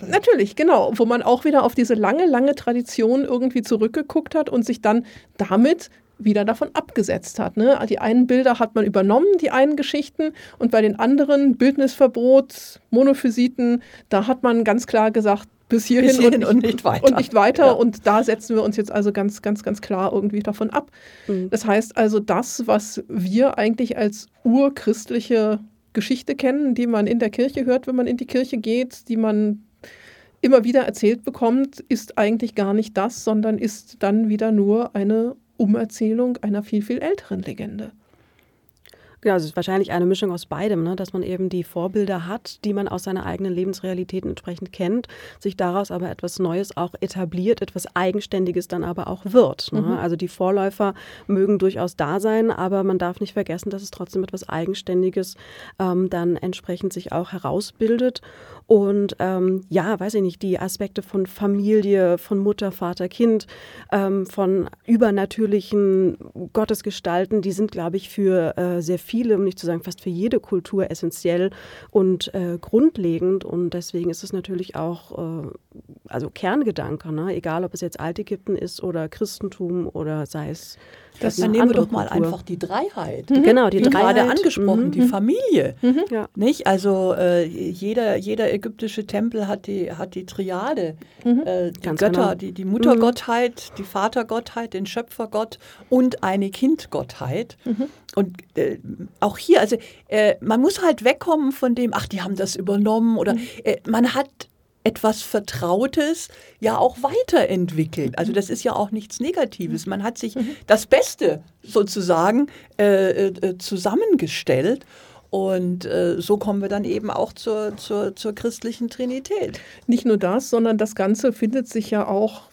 Natürlich, genau, wo man auch wieder auf diese lange, lange Tradition irgendwie zurückgeguckt hat und sich dann damit wieder davon abgesetzt hat. Ne? Die einen Bilder hat man übernommen, die einen Geschichten, und bei den anderen Bildnisverbot, Monophysiten, da hat man ganz klar gesagt, bis hierhin, Bis hierhin und nicht weiter. Und nicht weiter. Ja. Und da setzen wir uns jetzt also ganz, ganz, ganz klar irgendwie davon ab. Mhm. Das heißt also, das, was wir eigentlich als urchristliche Geschichte kennen, die man in der Kirche hört, wenn man in die Kirche geht, die man immer wieder erzählt bekommt, ist eigentlich gar nicht das, sondern ist dann wieder nur eine Umerzählung einer viel, viel älteren Legende. Ja, es ist wahrscheinlich eine Mischung aus beidem, ne? dass man eben die Vorbilder hat, die man aus seiner eigenen Lebensrealität entsprechend kennt, sich daraus aber etwas Neues auch etabliert, etwas Eigenständiges dann aber auch wird. Ne? Also die Vorläufer mögen durchaus da sein, aber man darf nicht vergessen, dass es trotzdem etwas Eigenständiges ähm, dann entsprechend sich auch herausbildet. Und ähm, ja, weiß ich nicht, die Aspekte von Familie, von Mutter, Vater, Kind, ähm, von übernatürlichen Gottesgestalten, die sind, glaube ich, für äh, sehr viele, um nicht zu sagen fast für jede Kultur essentiell und äh, grundlegend. Und deswegen ist es natürlich auch äh, also Kerngedanke, ne? egal ob es jetzt Altägypten ist oder Christentum oder sei es Das dann nehmen wir doch mal Kultur. einfach die Dreiheit. Genau, die Wie gerade Dreiheit. angesprochen, Mhm. die Familie. Ja. Nicht? Also äh, jeder, jeder ägyptische Tempel hat die, hat die Triade. Äh, die Ganz Götter, genau. die, die Muttergottheit, die Vatergottheit, den Schöpfergott und eine Kindgottheit. Und äh, auch hier, also äh, man muss halt wegkommen von dem, ach, die haben das übernommen oder äh, man hat etwas Vertrautes ja auch weiterentwickelt. Also das ist ja auch nichts Negatives. Man hat sich das Beste sozusagen äh, äh, zusammengestellt. Und äh, so kommen wir dann eben auch zur, zur, zur christlichen Trinität. Nicht nur das, sondern das Ganze findet sich ja auch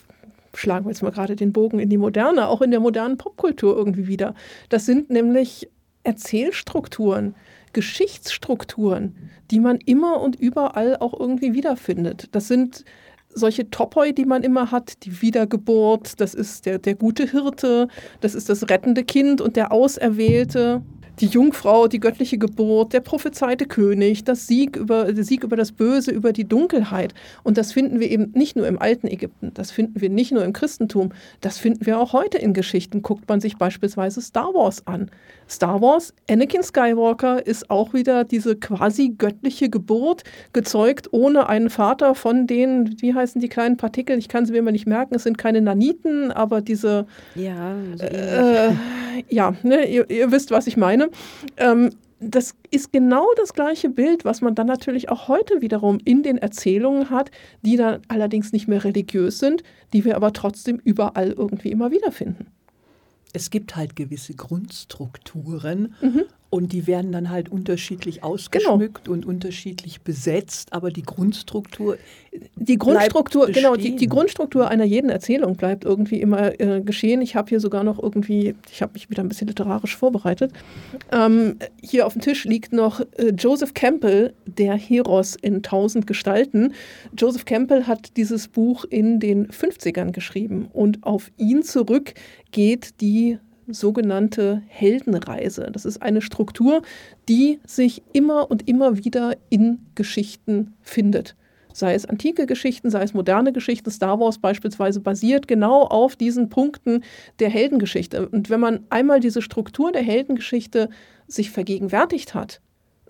schlagen wir jetzt mal gerade den Bogen in die Moderne, auch in der modernen Popkultur irgendwie wieder. Das sind nämlich Erzählstrukturen, Geschichtsstrukturen, die man immer und überall auch irgendwie wiederfindet. Das sind solche Topoi, die man immer hat, die Wiedergeburt, das ist der, der gute Hirte, das ist das rettende Kind und der Auserwählte die Jungfrau, die göttliche Geburt, der prophezeite König, das Sieg über, der Sieg über das Böse, über die Dunkelheit. Und das finden wir eben nicht nur im alten Ägypten, das finden wir nicht nur im Christentum, das finden wir auch heute in Geschichten. Guckt man sich beispielsweise Star Wars an. Star Wars, Anakin Skywalker ist auch wieder diese quasi göttliche Geburt, gezeugt ohne einen Vater von den, wie heißen die kleinen Partikel, ich kann sie mir immer nicht merken, es sind keine Naniten, aber diese... Ja, so äh, ja ne, ihr, ihr wisst, was ich meine. Ähm, das ist genau das gleiche Bild, was man dann natürlich auch heute wiederum in den Erzählungen hat, die dann allerdings nicht mehr religiös sind, die wir aber trotzdem überall irgendwie immer wiederfinden. Es gibt halt gewisse Grundstrukturen mhm. Und die werden dann halt unterschiedlich ausgeschmückt genau. und unterschiedlich besetzt, aber die Grundstruktur. Die Grundstruktur, genau, die, die, Grundstruktur einer jeden Erzählung bleibt irgendwie immer äh, geschehen. Ich habe hier sogar noch irgendwie, ich habe mich wieder ein bisschen literarisch vorbereitet. Ähm, hier auf dem Tisch liegt noch äh, Joseph Campbell, der Heros in tausend Gestalten. Joseph Campbell hat dieses Buch in den 50ern geschrieben und auf ihn zurück geht die sogenannte Heldenreise. Das ist eine Struktur, die sich immer und immer wieder in Geschichten findet. Sei es antike Geschichten, sei es moderne Geschichten. Star Wars beispielsweise basiert genau auf diesen Punkten der Heldengeschichte. Und wenn man einmal diese Struktur der Heldengeschichte sich vergegenwärtigt hat,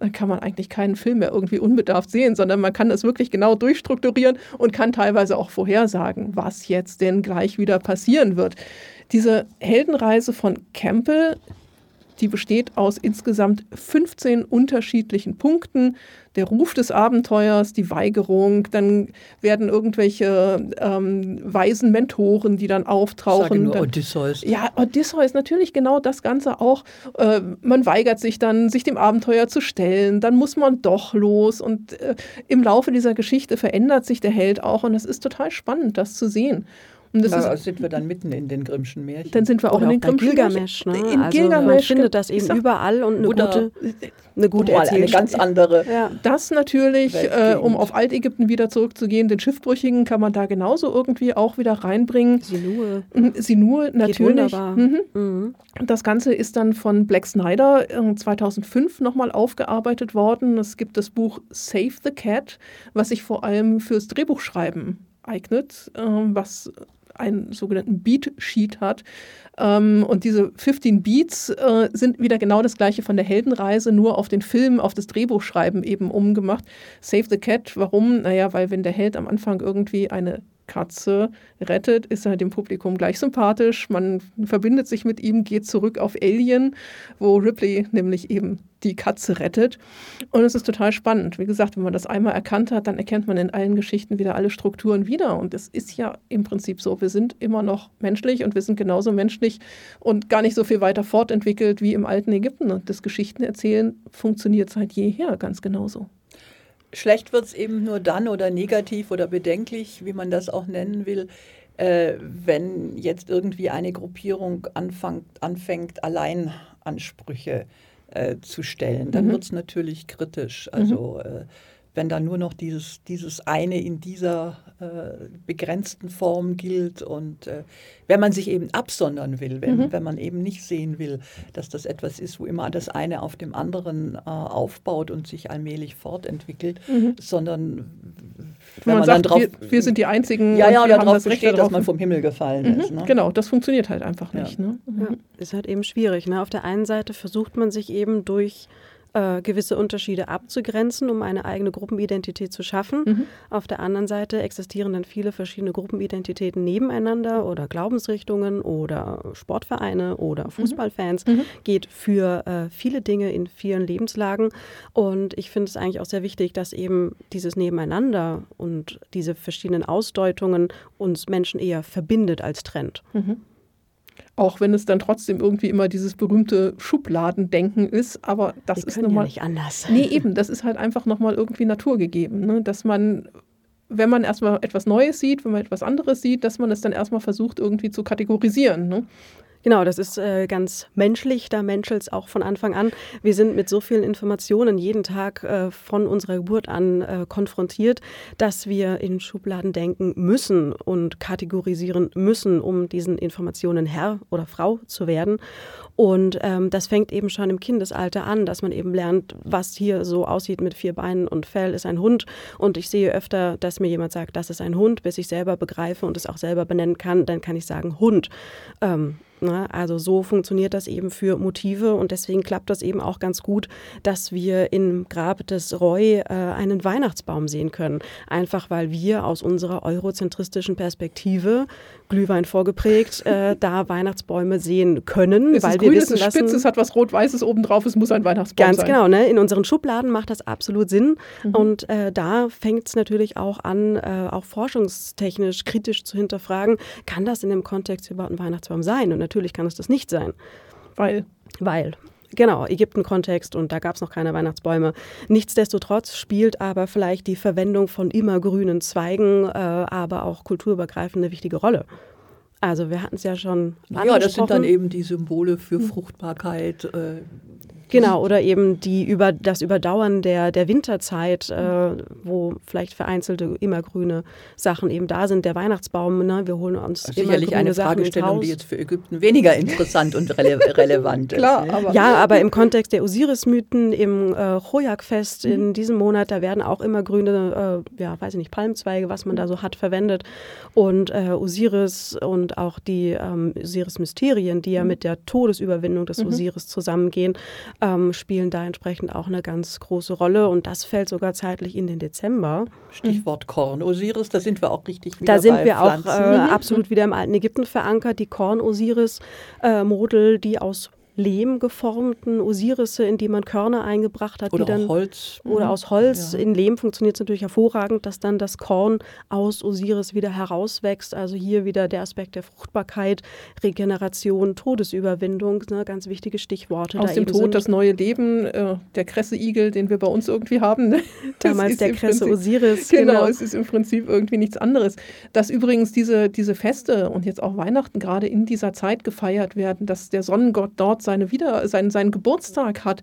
dann kann man eigentlich keinen Film mehr irgendwie unbedarft sehen, sondern man kann das wirklich genau durchstrukturieren und kann teilweise auch vorhersagen, was jetzt denn gleich wieder passieren wird. Diese Heldenreise von Campbell, die besteht aus insgesamt 15 unterschiedlichen Punkten. Der Ruf des Abenteuers, die Weigerung, dann werden irgendwelche ähm, weisen Mentoren, die dann auftauchen. Sage nur dann, Odysseus. Ja, Odysseus, natürlich genau das Ganze auch. Äh, man weigert sich dann, sich dem Abenteuer zu stellen. Dann muss man doch los. Und äh, im Laufe dieser Geschichte verändert sich der Held auch. Und es ist total spannend, das zu sehen. Und das ja, ist, sind wir dann mitten in den Grimmschen Märchen. Dann sind wir auch Oder in den Grimmschen Gilgamesh. Ne? In also Gilgamesh. Man findet das eben überall und eine gute, eine gute Eine ganz andere. Ja. Das natürlich, äh, um auf Altägypten wieder zurückzugehen, den Schiffbrüchigen kann man da genauso irgendwie auch wieder reinbringen. Sinue. Mhm, Sinue, natürlich. Mhm. Mhm. Das Ganze ist dann von Black Snyder 2005 nochmal aufgearbeitet worden. Es gibt das Buch Save the Cat, was sich vor allem fürs Drehbuchschreiben eignet, äh, was einen sogenannten Beat Sheet hat. Ähm, und diese 15 Beats äh, sind wieder genau das gleiche von der Heldenreise, nur auf den Film, auf das Drehbuchschreiben eben umgemacht. Save the Cat, warum? Naja, weil wenn der Held am Anfang irgendwie eine Katze rettet, ist er dem Publikum gleich sympathisch. Man verbindet sich mit ihm, geht zurück auf Alien, wo Ripley nämlich eben die Katze rettet. Und es ist total spannend. Wie gesagt, wenn man das einmal erkannt hat, dann erkennt man in allen Geschichten wieder alle Strukturen wieder. Und es ist ja im Prinzip so, wir sind immer noch menschlich und wir sind genauso menschlich und gar nicht so viel weiter fortentwickelt wie im alten Ägypten. Und das Geschichtenerzählen funktioniert seit jeher ganz genauso. Schlecht wird es eben nur dann oder negativ oder bedenklich, wie man das auch nennen will, äh, wenn jetzt irgendwie eine Gruppierung anfangt, anfängt Alleinansprüche äh, zu stellen. Dann mhm. wird es natürlich kritisch. Also mhm. äh, wenn da nur noch dieses, dieses eine in dieser äh, begrenzten Form gilt und äh, wenn man sich eben absondern will, wenn, mhm. wenn man eben nicht sehen will, dass das etwas ist, wo immer das eine auf dem anderen äh, aufbaut und sich allmählich fortentwickelt, mhm. sondern wenn man, man sagt, drauf, wir, wir, sind die Einzigen, ja, ja, und darauf das besteht, dass man vom Himmel gefallen mhm. ist. Ne? Genau, das funktioniert halt einfach nicht. Ja. Ne? Ja, ist halt eben schwierig. Ne? Auf der einen Seite versucht man sich eben durch äh, gewisse Unterschiede abzugrenzen, um eine eigene Gruppenidentität zu schaffen. Mhm. Auf der anderen Seite existieren dann viele verschiedene Gruppenidentitäten nebeneinander oder Glaubensrichtungen oder Sportvereine oder mhm. Fußballfans. Mhm. Geht für äh, viele Dinge in vielen Lebenslagen. Und ich finde es eigentlich auch sehr wichtig, dass eben dieses Nebeneinander und diese verschiedenen Ausdeutungen uns Menschen eher verbindet als trennt. Mhm. Auch wenn es dann trotzdem irgendwie immer dieses berühmte Schubladendenken ist, aber das Wir ist nochmal. Ja nicht anders. Nee, eben, das ist halt einfach nochmal irgendwie naturgegeben, ne? dass man wenn man erstmal etwas Neues sieht, wenn man etwas anderes sieht, dass man es dann erstmal versucht, irgendwie zu kategorisieren. Ne? Genau, das ist äh, ganz menschlich, da menschelt es auch von Anfang an. Wir sind mit so vielen Informationen jeden Tag äh, von unserer Geburt an äh, konfrontiert, dass wir in Schubladen denken müssen und kategorisieren müssen, um diesen Informationen Herr oder Frau zu werden. Und ähm, das fängt eben schon im Kindesalter an, dass man eben lernt, was hier so aussieht mit vier Beinen und Fell ist ein Hund. Und ich sehe öfter, dass mir jemand sagt, das ist ein Hund, bis ich selber begreife und es auch selber benennen kann, dann kann ich sagen Hund. Ähm, Ne? Also so funktioniert das eben für Motive und deswegen klappt das eben auch ganz gut, dass wir im Grab des Roy äh, einen Weihnachtsbaum sehen können. Einfach weil wir aus unserer eurozentristischen Perspektive Glühwein vorgeprägt, äh, da Weihnachtsbäume sehen können, weil wir grün, es ist lassen, spitz, es hat was rot-weißes obendrauf, es muss ein Weihnachtsbaum ganz sein. genau. Ne? In unseren Schubladen macht das absolut Sinn Mhm. und äh, da fängt es natürlich auch an, äh, auch forschungstechnisch kritisch zu hinterfragen, kann das in dem Kontext überhaupt ein Weihnachtsbaum sein? Und natürlich kann es das nicht sein, Weil weil Genau, Ägypten-Kontext und da gab es noch keine Weihnachtsbäume. Nichtsdestotrotz spielt aber vielleicht die Verwendung von immergrünen Zweigen, äh, aber auch kulturübergreifend eine wichtige Rolle. Also wir hatten es ja schon Ja, das sind dann eben die Symbole für Fruchtbarkeit. Äh, Genau, oder eben die über das Überdauern der, der Winterzeit, äh, wo vielleicht vereinzelte immergrüne Sachen eben da sind. Der Weihnachtsbaum, ne, wir holen uns sicherlich immergrüne eine Sachen Fragestellung, die jetzt für Ägypten weniger interessant und rele relevant ist. Klar, aber Ja, aber im Kontext der Osiris-Mythen, im äh, Choyak-Fest Mhm. in diesem Monat, da werden auch immer grüne, äh, ja, weiß ich nicht, Palmzweige, was man da so hat, verwendet. Und äh, Osiris und auch die ähm, Osiris-Mysterien, die ja Mhm. mit der Todesüberwindung des Osiris zusammengehen, ähm, spielen da entsprechend auch eine ganz große Rolle. Und das fällt sogar zeitlich in den Dezember. Stichwort Korn. Osiris, da sind wir auch richtig wieder Da sind wir auch äh, Pflanzen. Mhm. absolut wieder im alten Ägypten verankert. Die Korn-Osiris-Model, die aus Lehm geformten Osirisse, in die man Körner eingebracht hat, Oder die dann Holz. oder Mhm. aus Holz. Ja. In Lehm funktioniert es natürlich hervorragend, dass dann das Korn aus Osiris wieder herauswächst. Also hier wieder der Aspekt der Fruchtbarkeit, Regeneration, Todesüberwindung, ne, ganz wichtige Stichworte. aus dem Tod sind. das neue Leben, äh, der Kresseigel, den wir bei uns irgendwie haben. ne? Damals der Kresse Prinzip- Osiris. Genau, es ist im Prinzip irgendwie nichts anderes. Dass übrigens diese, diese Feste und jetzt auch Weihnachten gerade in dieser Zeit gefeiert werden, dass der Sonnengott dort seine Wieder, seinen, seinen Geburtstag hat,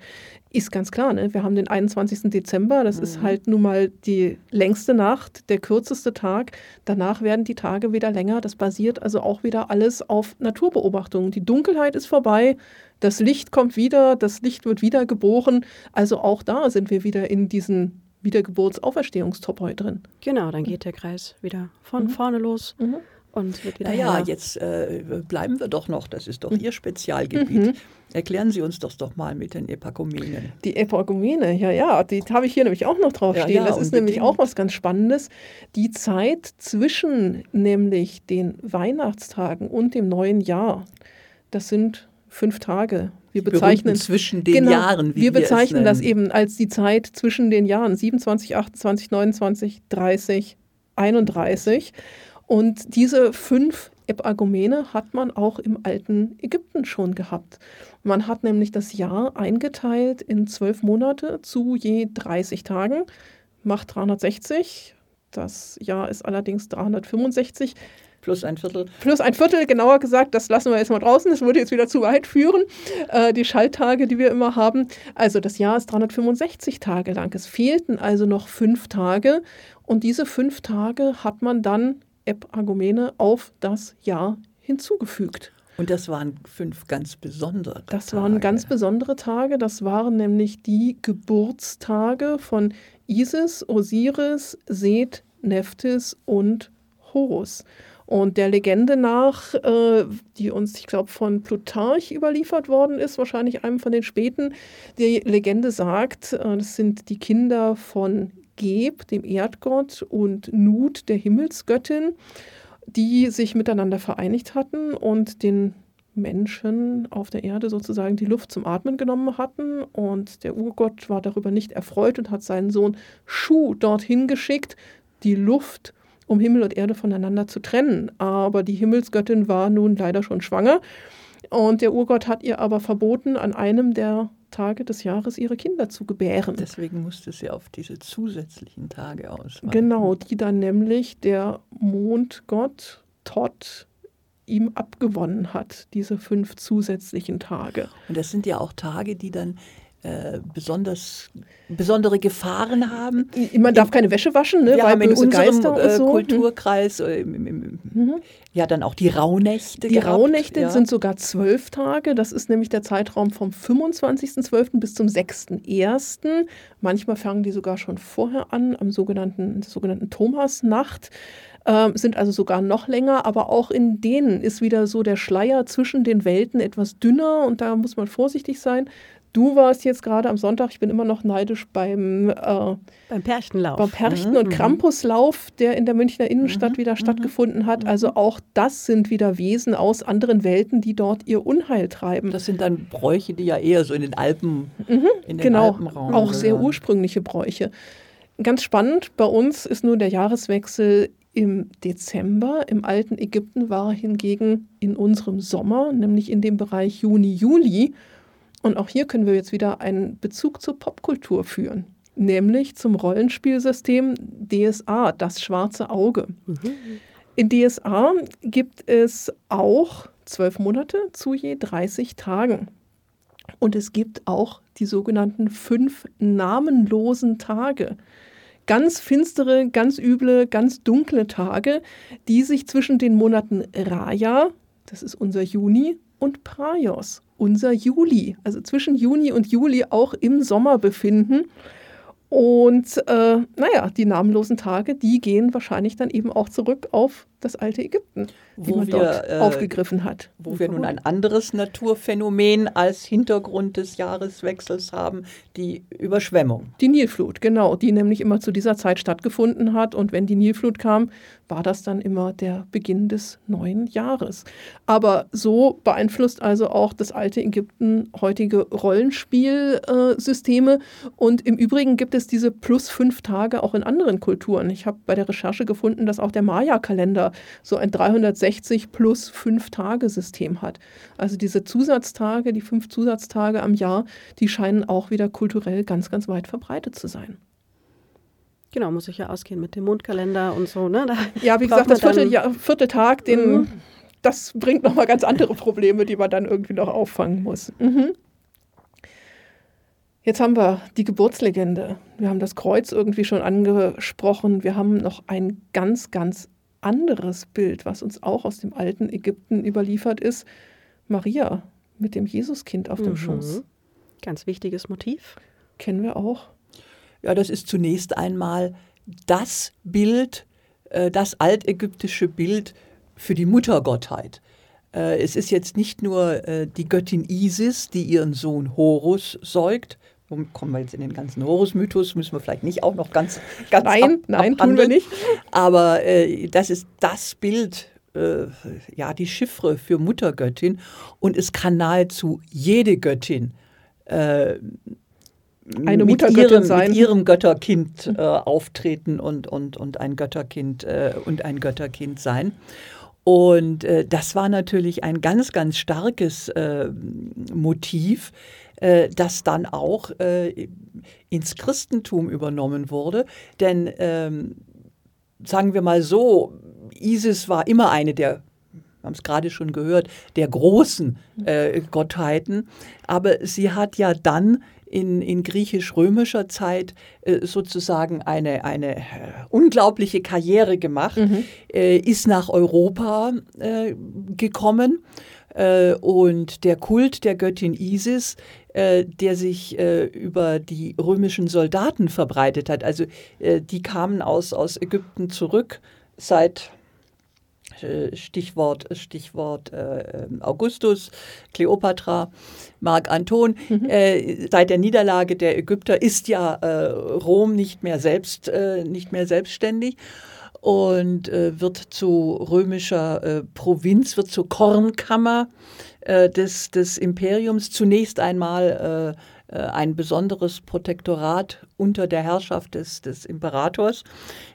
ist ganz klar. Ne? Wir haben den 21. Dezember, das ist halt nun mal die längste Nacht, der kürzeste Tag. Danach werden die Tage wieder länger. Das basiert also auch wieder alles auf Naturbeobachtungen. Die Dunkelheit ist vorbei, das Licht kommt wieder, das Licht wird wieder geboren. Also auch da sind wir wieder in diesen Wiedergeburts-Auferstehungstopoi drin. Genau, dann geht der Kreis wieder von vorne los und wird wieder Naja, heller. jetzt äh, bleiben wir doch noch, das ist Mhm. doch Ihr Spezialgebiet. Erklären Sie uns das doch mal mit den Epakomenen. Die Epagomene, ja, ja, die habe ich hier nämlich auch noch drauf Ja, stehen. ja, das ist nämlich auch was ganz Spannendes. Die Zeit zwischen nämlich den Weihnachtstagen und dem neuen Jahr, das sind fünf Tage. Wir bezeichnen zwischen den genau, Jahren, wie wir bezeichnen das eben als die Zeit zwischen den Jahren 27, 28, 29, 30, 31. Und diese fünf Epagomene hat man auch im alten Ägypten schon gehabt. Man hat nämlich das Jahr eingeteilt in zwölf Monate zu je 30 Tagen, macht 360. Das Jahr ist allerdings 365 Plus ein Viertel. plus ein Viertel, genauer gesagt, das lassen wir jetzt mal draußen, das würde jetzt wieder zu weit führen, äh, die Schalttage, die wir immer haben. Also das Jahr ist 365 Tage lang. Es fehlten also noch fünf Tage und diese fünf Tage hat man dann Epagomene auf das Jahr hinzugefügt. Und das waren fünf ganz besondere Das Tage. waren ganz besondere Tage. Das waren nämlich die Geburtstage von Isis, Osiris, Seth, Nephthys und Horus. Und der Legende nach, äh, die uns, ich glaube, von Plutarch überliefert worden ist, wahrscheinlich einem von den späten, die Legende sagt, äh, das sind die Kinder von Geb, dem Erdgott, und Nut, der Himmelsgöttin, die sich miteinander vereinigt hatten und den Menschen auf der Erde sozusagen die Luft zum Atmen genommen hatten. Und der Urgott war darüber nicht erfreut und hat seinen Sohn Schuh dorthin geschickt, die Luft um Himmel und Erde voneinander zu trennen. Aber die Himmelsgöttin war nun leider schon schwanger und der Urgott hat ihr aber verboten, an einem der Tage des Jahres ihre Kinder zu gebären. Deswegen musste sie auf diese zusätzlichen Tage ausweichen. Genau, die dann nämlich der Mondgott Todd ihm abgewonnen hat, diese fünf zusätzlichen Tage. Und das sind ja auch Tage, die dann äh, besonders, besondere Gefahren haben. Man darf keine Wäsche waschen, ne? Wir weil haben in unserem Geister äh, so. Kulturkreis äh, Mhm. ja dann auch die Rauhnächte. Die gehabt, Rauhnächte ja. sind sogar zwölf Tage. Das ist nämlich der Zeitraum vom 25.12. bis zum 6.1. Manchmal fangen die sogar schon vorher an, am sogenannten, sogenannten Thomasnacht. Ähm, sind also sogar noch länger, aber auch in denen ist wieder so der Schleier zwischen den Welten etwas dünner und da muss man vorsichtig sein. Du warst jetzt gerade am Sonntag, ich bin immer noch neidisch beim, äh, Beim Perchtenlauf. beim Perchten- Mhm, und mhm. Krampuslauf, der in der Münchner Innenstadt wieder stattgefunden hat. Also auch das sind wieder Wesen aus anderen Welten, die dort ihr Unheil treiben. Das sind dann Bräuche, die ja eher so in den Alpen, in den genau, Alpenraum auch sehr gehören. ursprüngliche Bräuche. Ganz spannend, bei uns ist nun der Jahreswechsel im Dezember. Im alten Ägypten war hingegen in unserem Sommer, nämlich in dem Bereich Juni, Juli. Und auch hier können wir jetzt wieder einen Bezug zur Popkultur führen, nämlich zum Rollenspielsystem DSA, das schwarze Auge. In DSA gibt es auch zwölf Monate zu je 30 Tagen. Und es gibt auch die sogenannten fünf namenlosen Tage. Ganz finstere, ganz üble, ganz dunkle Tage, die sich zwischen den Monaten Raja, das ist unser Juni, und Praios, unser Juli, also zwischen Juni und Juli auch im Sommer befinden. Und äh, naja, die namenlosen Tage, die gehen wahrscheinlich dann eben auch zurück auf das alte Ägypten, die Wo man wir, dort äh, aufgegriffen hat. Wo wir nun ein anderes Naturphänomen als Hintergrund des Jahreswechsels haben, die Überschwemmung. Die Nilflut, genau, die nämlich immer zu dieser Zeit stattgefunden hat. Und wenn die Nilflut kam, war das dann immer der Beginn des neuen Jahres. Aber so beeinflusst also auch das alte Ägypten heutige Rollenspielsysteme. Und im Übrigen gibt es diese plus fünf Tage auch in anderen Kulturen. Ich habe bei der Recherche gefunden, dass auch der Maya-Kalender so ein 360 plus fünf Tage System hat. Also diese Zusatztage, die fünf Zusatztage am Jahr, die scheinen auch wieder kulturell ganz, ganz weit verbreitet zu sein. Genau, muss ich ja ausgehen mit dem Mondkalender und so. Ne? Da Ja, wie gesagt, das dann- Vierteljahr, Vierteltag, den, Mhm. das bringt nochmal ganz andere Probleme, die man dann irgendwie noch auffangen muss. Mhm. Jetzt haben wir die Geburtslegende. Wir haben das Kreuz irgendwie schon angesprochen. Wir haben noch ein ganz, ganz anderes Bild, was uns auch aus dem alten Ägypten überliefert ist. Maria mit dem Jesuskind auf dem Mhm. Schoß. Ganz wichtiges Motiv. Kennen wir auch. Ja, das ist zunächst einmal das Bild, äh, das altägyptische Bild für die Muttergottheit. Äh, Es ist jetzt nicht nur äh, die Göttin Isis, die ihren Sohn Horus säugt. Kommen wir jetzt in den ganzen Horus-Mythos, müssen wir vielleicht nicht auch noch ganz, ganz Nein, ab, nein, tun wir abhandeln. nicht. Aber äh, das ist das Bild, äh, ja, die Chiffre für Muttergöttin. Und es kann nahezu jede Göttin äh, Eine mit Muttergöttin ihrem, sein. Mit ihrem Götterkind äh, auftreten und, und, und ein Götterkind äh, und ein Götterkind sein. Und äh, das war natürlich ein ganz, ganz starkes äh, Motiv, äh, das dann auch äh, ins Christentum übernommen wurde. Denn ähm, sagen wir mal so, Isis war immer eine der, wir haben es gerade schon gehört, der großen äh, Gottheiten. Aber sie hat ja dann in, in griechisch-römischer Zeit äh, sozusagen eine, eine äh, unglaubliche Karriere gemacht, äh, ist nach Europa äh, gekommen. Äh, und der Kult der Göttin Isis, äh, der sich äh, über die römischen Soldaten verbreitet hat, also äh, die kamen aus, aus Ägypten zurück seit äh, Stichwort, Stichwort äh, Augustus, Kleopatra, Mark Anton. Mhm. Seit der Niederlage der Ägypter ist ja Rom nicht mehr selbst, nicht mehr selbstständig und wird zu römischer Provinz, wird zur Kornkammer des, des Imperiums. Zunächst einmal ein besonderes Protektorat unter der Herrschaft des, des Imperators,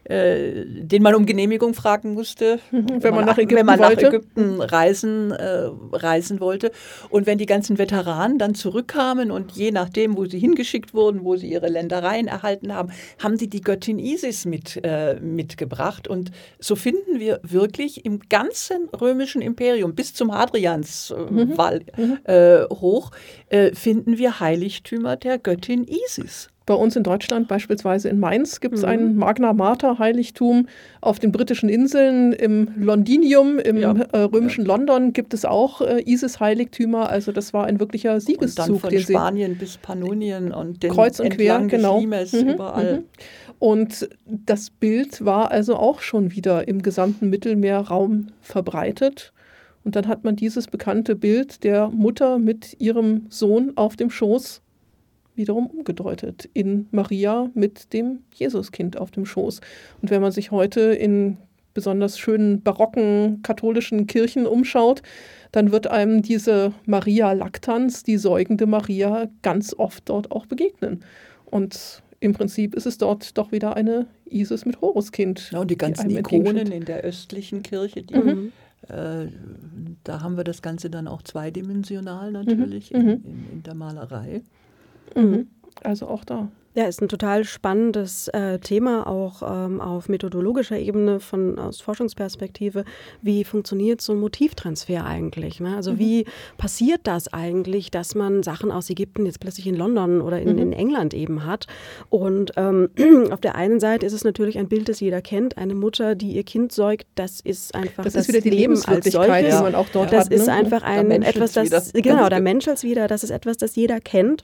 äh, den man um Genehmigung fragen musste, wenn man nach Ägypten, wenn man nach Ägypten reisen, äh, reisen wollte. Und wenn die ganzen Veteranen dann zurückkamen und je nachdem, wo sie hingeschickt wurden, wo sie ihre Ländereien erhalten haben, haben sie die Göttin Isis mit, äh, mitgebracht. Und so finden wir wirklich im ganzen römischen Imperium bis zum Hadrianswall mhm. mhm. Äh, hoch, äh, finden wir Heiligtümer der Göttin Isis. Bei uns in Deutschland, beispielsweise in Mainz, gibt es mhm. ein Magna Mater-Heiligtum. Auf den britischen Inseln, im Londinium, im ja. äh, römischen ja. London, gibt es auch äh, Isis-Heiligtümer. Also, das war ein wirklicher Siegeszug. Und dann von Spanien bis Pannonien und den Kreuz und quer, genau. Limes mhm. überall. Mhm. Und das Bild war also auch schon wieder im gesamten Mittelmeerraum verbreitet. Und dann hat man dieses bekannte Bild der Mutter mit ihrem Sohn auf dem Schoß wiederum umgedeutet in Maria mit dem Jesuskind auf dem Schoß. Und wenn man sich heute in besonders schönen barocken katholischen Kirchen umschaut, dann wird einem diese Maria Lactans, die säugende Maria, ganz oft dort auch begegnen. Und im Prinzip ist es dort doch wieder eine Isis mit Horuskind. Ja, und die ganzen die Ikonen in der östlichen Kirche, die, mhm. äh, da haben wir das Ganze dann auch zweidimensional natürlich mhm. in, in, in der Malerei. Mhm. Also auch da. Ja, ist ein total spannendes äh, Thema, auch ähm, auf methodologischer Ebene von aus Forschungsperspektive. Wie funktioniert so ein Motivtransfer eigentlich? Ne? Also mhm. wie passiert das eigentlich, dass man Sachen aus Ägypten jetzt plötzlich in London oder in, mhm. in England eben hat? Und ähm, auf der einen Seite ist es natürlich ein Bild, das jeder kennt. Eine Mutter, die ihr Kind säugt, das ist einfach das, das ist wieder die Leben Lebenswirklichkeit, die man auch dort das hat. Das ist ne? einfach ein etwas, das genau, da menschelt wieder. Das ist etwas, das jeder kennt.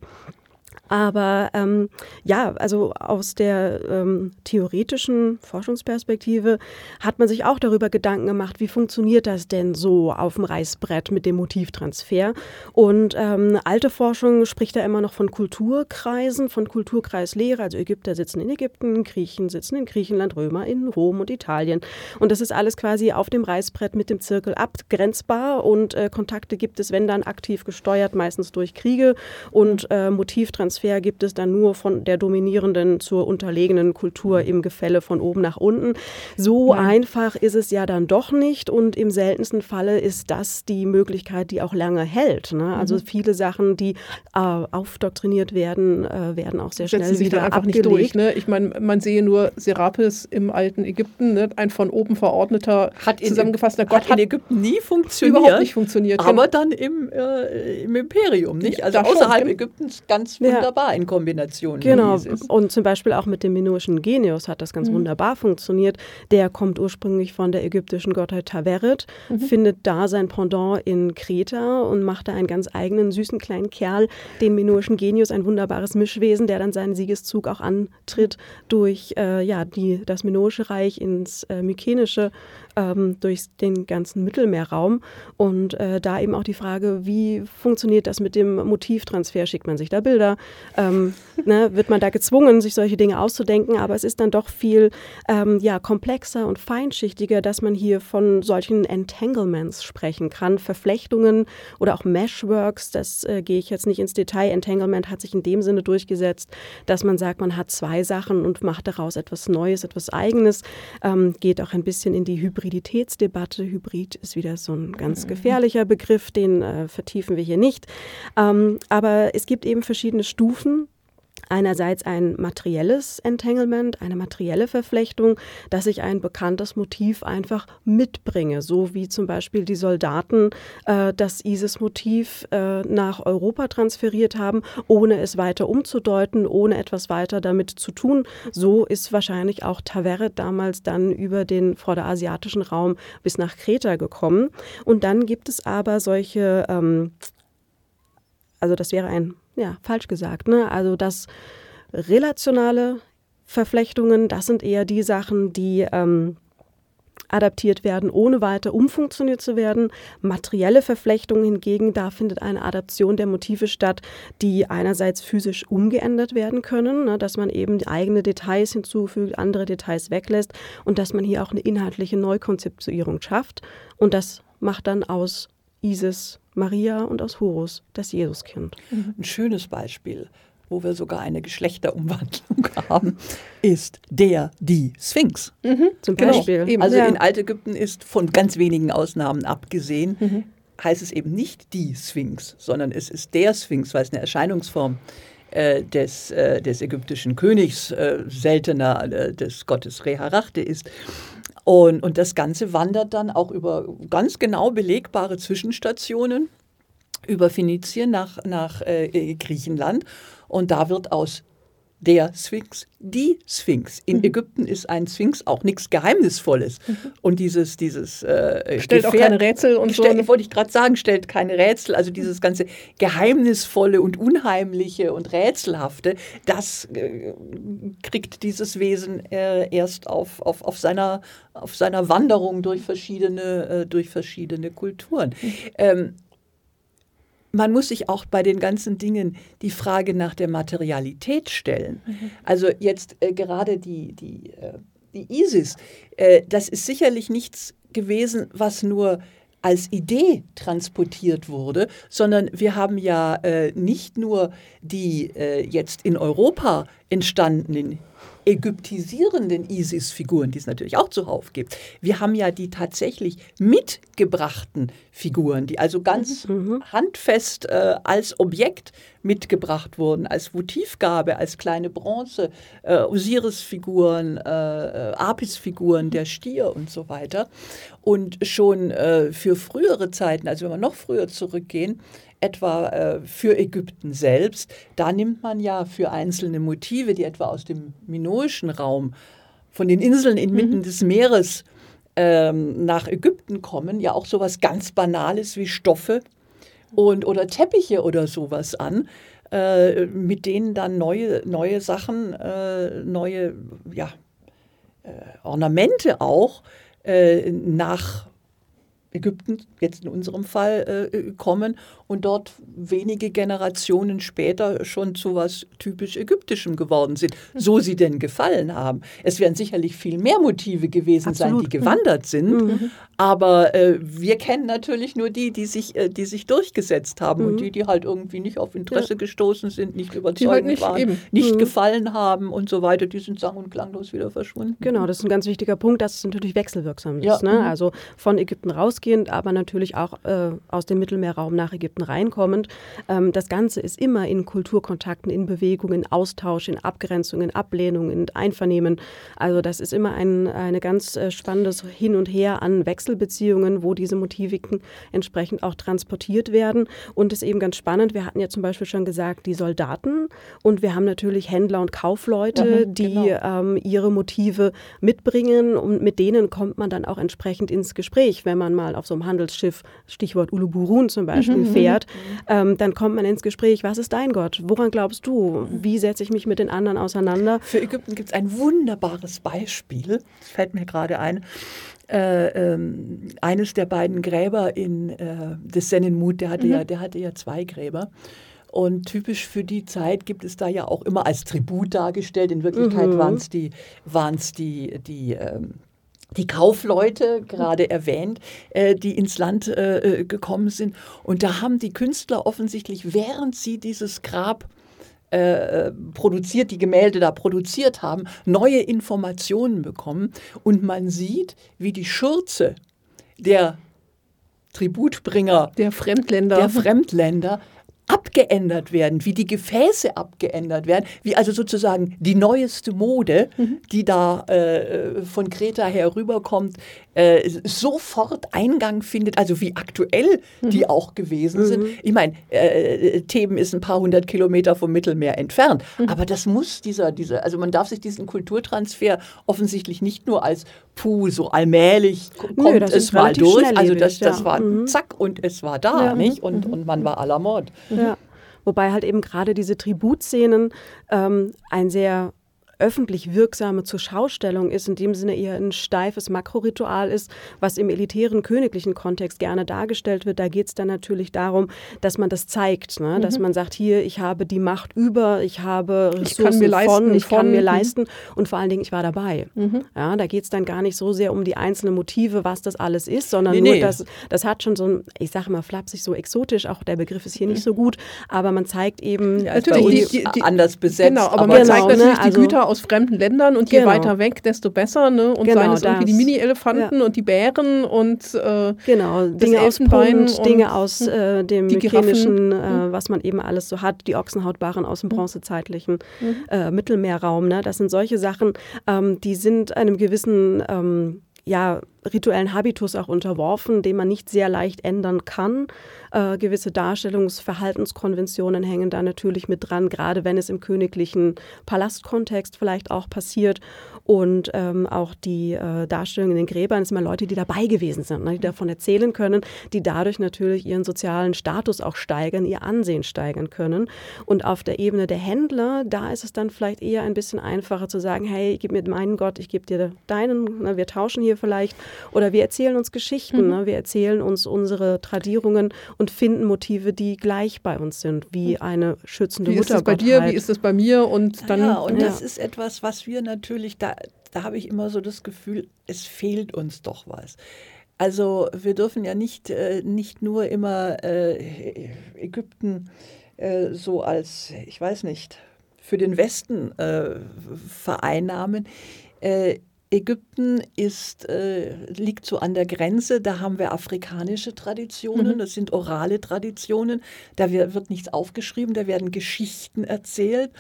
Aber ähm, ja, also aus der ähm, theoretischen Forschungsperspektive hat man sich auch darüber Gedanken gemacht, wie funktioniert das denn so auf dem Reißbrett mit dem Motivtransfer. Und ähm, alte Forschung spricht da immer noch von Kulturkreisen, von Kulturkreislehre. Also Ägypter sitzen in Ägypten, Griechen sitzen in Griechenland, Römer in Rom und Italien. Und das ist alles quasi auf dem Reißbrett mit dem Zirkel abgrenzbar und äh, Kontakte gibt es, wenn dann aktiv gesteuert, meistens durch Kriege und äh, Motivtransfer Transfer gibt es dann nur von der dominierenden zur unterlegenen Kultur im Gefälle von oben nach unten. So ja. einfach ist es ja dann doch nicht und im seltensten Falle ist das die Möglichkeit, die auch lange hält. Ne? Also mhm. viele Sachen, die äh, aufdoktriniert werden, äh, werden auch sehr schnell Setzen wieder einfach abgelegt. nicht durch. Ne? Ich meine, man sehe nur Serapis im alten Ägypten, ne? ein von oben verordneter, hat zusammengefasster Gott. Hat in Ägypten nie funktioniert. Überhaupt nicht funktioniert. Aber dann im, äh, im Imperium, nicht? Also außerhalb schon, Ägyptens ganz wunderbar. Ja wunderbar in Kombination. Genau. Und zum Beispiel auch mit dem minoischen Genius hat das ganz mhm. wunderbar funktioniert. Der kommt ursprünglich von der ägyptischen Gottheit Taveret, mhm. findet da sein Pendant in Kreta und macht da einen ganz eigenen süßen kleinen Kerl, den minoischen Genius, ein wunderbares Mischwesen, der dann seinen Siegeszug auch antritt durch äh, ja, die, das minoische Reich ins äh, mykenische ähm, durch den ganzen Mittelmeerraum. Und äh, da eben auch die Frage, wie funktioniert das mit dem Motivtransfer? Schickt man sich da Bilder? Ähm, ne, wird man da gezwungen, sich solche Dinge auszudenken? Aber es ist dann doch viel ähm, ja, komplexer und feinschichtiger, dass man hier von solchen Entanglements sprechen kann. Verflechtungen oder auch Meshworks, das äh, gehe ich jetzt nicht ins Detail. Entanglement hat sich in dem Sinne durchgesetzt, dass man sagt, man hat zwei Sachen und macht daraus etwas Neues, etwas Eigenes. Ähm, geht auch ein bisschen in die Hybrid Hybriditätsdebatte. Hybrid ist wieder so ein ganz mhm. gefährlicher Begriff, den äh, vertiefen wir hier nicht. Ähm, aber es gibt eben verschiedene Stufen einerseits ein materielles Entanglement, eine materielle Verflechtung, dass ich ein bekanntes Motiv einfach mitbringe, so wie zum Beispiel die Soldaten äh, das ISIS-Motiv äh, nach Europa transferiert haben, ohne es weiter umzudeuten, ohne etwas weiter damit zu tun. So ist wahrscheinlich auch Taveret damals dann über den vorderasiatischen Raum bis nach Kreta gekommen. Und dann gibt es aber solche, ähm, also das wäre ein ja, falsch gesagt. Ne? Also das relationale Verflechtungen, das sind eher die Sachen, die ähm, adaptiert werden, ohne weiter umfunktioniert zu werden. Materielle Verflechtungen hingegen, da findet eine Adaption der Motive statt, die einerseits physisch umgeändert werden können, ne, dass man eben eigene Details hinzufügt, andere Details weglässt und dass man hier auch eine inhaltliche Neukonzeptuierung schafft. Und das macht dann aus Isis Maria und aus Horus das Jesuskind. Ein schönes Beispiel wo wir sogar eine Geschlechterumwandlung haben, ist der, die Sphinx. Mhm, zum genau. Beispiel. Genau. Also ja. in Altägypten ist von ganz wenigen Ausnahmen abgesehen, mhm. heißt es eben nicht die Sphinx, sondern es ist der Sphinx, weil es eine Erscheinungsform äh, des, äh, des ägyptischen Königs, äh, seltener des Gottes Reharachte ist. Und, und das Ganze wandert dann auch über ganz genau belegbare Zwischenstationen über Phönizien nach, nach äh, Griechenland. Und da wird aus der Sphinx die Sphinx. In mhm. Ägypten ist ein Sphinx auch nichts Geheimnisvolles. Mhm. Und dieses, dieses äh, stellt Gefähr auch keine Rätsel und so. Wollte ich gerade sagen, stellt keine Rätsel. Also dieses ganze Geheimnisvolle und Unheimliche und Rätselhafte, das äh, kriegt dieses Wesen äh, erst auf, auf, auf, seiner, auf seiner Wanderung durch verschiedene, äh, durch verschiedene Kulturen. Mhm. Ähm, man muss sich auch bei den ganzen Dingen die Frage nach der Materialität stellen. Mhm. Also jetzt äh, gerade die, die, äh, die ISIS, äh, das ist sicherlich nichts gewesen, was nur als Idee transportiert wurde, sondern wir haben ja äh, nicht nur die äh, jetzt in Europa entstandenen ägyptisierenden Isis-Figuren, die es natürlich auch zuhauf gibt. Wir haben ja die tatsächlich mitgebrachten Figuren, die also ganz mhm. handfest äh, als Objekt mitgebracht wurden, als Votivgabe, als kleine Bronze, äh, Osiris-Figuren, äh, äh Apis-Figuren, der Stier und so weiter. Und schon äh, für frühere Zeiten, also wenn wir noch früher zurückgehen, etwa äh, für Ägypten selbst. Da nimmt man ja für einzelne Motive, die etwa aus dem minoischen Raum, von den Inseln inmitten mhm. des Meeres ähm, nach Ägypten kommen, ja auch sowas ganz Banales wie Stoffe und, oder Teppiche oder sowas an. Äh, mit denen dann neue, neue Sachen, äh, neue ja, äh, Ornamente auch äh, nach Ägypten, jetzt in unserem Fall, äh, kommen und dort wenige Generationen später schon zu was typisch Ägyptischem geworden sind, so sie denn gefallen haben. Es werden sicherlich viel mehr Motive gewesen Absolut. sein, die gewandert sind, mhm. aber äh, wir kennen natürlich nur die, die sich, äh, die sich durchgesetzt haben mhm. und die, die halt irgendwie nicht auf Interesse ja. gestoßen sind, nicht überzeugend halt nicht, waren, eben. nicht mhm. gefallen haben und so weiter, die sind sang- und klanglos wieder verschwunden. Genau, das ist ein ganz wichtiger Punkt, dass es natürlich wechselwirksam ist. Ja. Ne? Mhm. Also von Ägypten rausgehend, aber natürlich auch äh, aus dem Mittelmeerraum nach Ägypten Konflikten reinkommend. Ähm, das Ganze ist immer in Kulturkontakten, in Bewegung, in Austausch, in Abgrenzung, in Ablehnung, in Einvernehmen. Also das ist immer ein eine ganz äh, spannendes Hin und Her an Wechselbeziehungen, wo diese Motiviken entsprechend auch transportiert werden. Und es ist eben ganz spannend. Wir hatten ja zum Beispiel schon gesagt, die Soldaten und wir haben natürlich Händler und Kaufleute, mhm, die genau. ähm, ihre Motive mitbringen und mit denen kommt man dann auch entsprechend ins Gespräch, wenn man mal auf so einem Handelsschiff, Stichwort Uluburun zum Beispiel, mhm, fährt erklärt, ähm, dann kommt man ins Gespräch, was ist dein Gott? Woran glaubst du? Wie setze ich mich mit den anderen auseinander? Für Ägypten gibt es ein wunderbares Beispiel, das fällt mir gerade ein. Äh, ähm, eines der beiden Gräber in äh, des Senenmut, der hatte mhm. ja, der hatte ja zwei Gräber. Und typisch für die Zeit gibt es da ja auch immer als Tribut dargestellt. In Wirklichkeit mhm. waren es die, waren's die, die ähm, die Kaufleute, gerade erwähnt, äh, die ins Land äh, äh, gekommen sind. Und da haben die Künstler offensichtlich, während sie dieses Grab äh, produziert, die Gemälde da produziert haben, neue Informationen bekommen. Und man sieht, wie die Schürze der Tributbringer, der Fremdländer, der Fremdländer abgeändert werden, wie die Gefäße abgeändert werden, wie also sozusagen die neueste Mode, mhm. die da äh, von Kreta herüberkommt, äh, sofort Eingang findet, also wie aktuell mhm. die auch gewesen sind. Mhm. Ich meine, äh, Theben ist ein paar hundert Kilometer vom Mittelmeer entfernt, mhm. aber das muss dieser, dieser, also man darf sich diesen Kulturtransfer offensichtlich nicht nur als puh, so allmählich kommt Nö, es mal durch, also das, das ja. war mhm. zack und es war da, nicht? Und, mhm. und man war aller Mord. Ja. Wobei halt eben gerade diese Tributszenen ähm, ein sehr öffentlich wirksame Zurschaustellung ist, in dem Sinne eher ein steifes Makroritual ist, was im elitären königlichen Kontext gerne dargestellt wird. Da geht es dann natürlich darum, dass man das zeigt, ne? dass mhm. man sagt, hier, ich habe die Macht über, ich habe Ressourcen ich kann mir leisten, von, ich von, kann mir leisten und vor allen Dingen, ich war dabei. Mhm. Ja, da geht es dann gar nicht so sehr um die einzelnen Motive, was das alles ist, sondern nee, nur, nee. dass das hat schon so ein, ich sage immer flapsig, so exotisch, auch der Begriff ist hier nicht so gut, aber man zeigt eben ja, natürlich die, die, anders besetzt. Genau, aber, aber man genau, zeigt natürlich ne, also, die Güter aus fremden Ländern und je genau. weiter weg, desto besser. Ne? Und genau, seien es irgendwie die Mini-Elefanten ja. und die Bären und äh, genau Dinge aus Pund, Dinge aus hm, äh, dem chemischen, äh, hm. was man eben alles so hat, die Ochsenhautbarren aus dem hm. bronzezeitlichen äh, Mittelmeerraum. Ne? Das sind solche Sachen, ähm, die sind einem gewissen ähm, ja, rituellen Habitus auch unterworfen, den man nicht sehr leicht ändern kann. Äh, gewisse Darstellungsverhaltenskonventionen hängen da natürlich mit dran, gerade wenn es im königlichen Palastkontext vielleicht auch passiert. Und ähm, auch die äh, Darstellung in den Gräbern sind immer Leute, die dabei gewesen sind, ne, die davon erzählen können, die dadurch natürlich ihren sozialen Status auch steigern, ihr Ansehen steigern können. Und auf der Ebene der Händler, da ist es dann vielleicht eher ein bisschen einfacher zu sagen, hey, gib mir meinen Gott, ich gebe dir deinen, ne, wir tauschen hier vielleicht. Oder wir erzählen uns Geschichten, mhm. ne, wir erzählen uns unsere Tradierungen und finden Motive, die gleich bei uns sind, wie hm. eine schützende Mutter. Wie ist es bei dir, wie ist es bei mir? Und dann, ja, und ja. das ist etwas, was wir natürlich, da, da habe ich immer so das Gefühl, es fehlt uns doch was. Also wir dürfen ja nicht, äh, nicht nur immer äh, Ägypten äh, so als, ich weiß nicht, für den Westen äh, vereinnahmen. Äh, Ägypten ist, äh, liegt so an der Grenze, da haben wir afrikanische Traditionen, mhm. das sind orale Traditionen, da wird nichts aufgeschrieben, da werden Geschichten erzählt.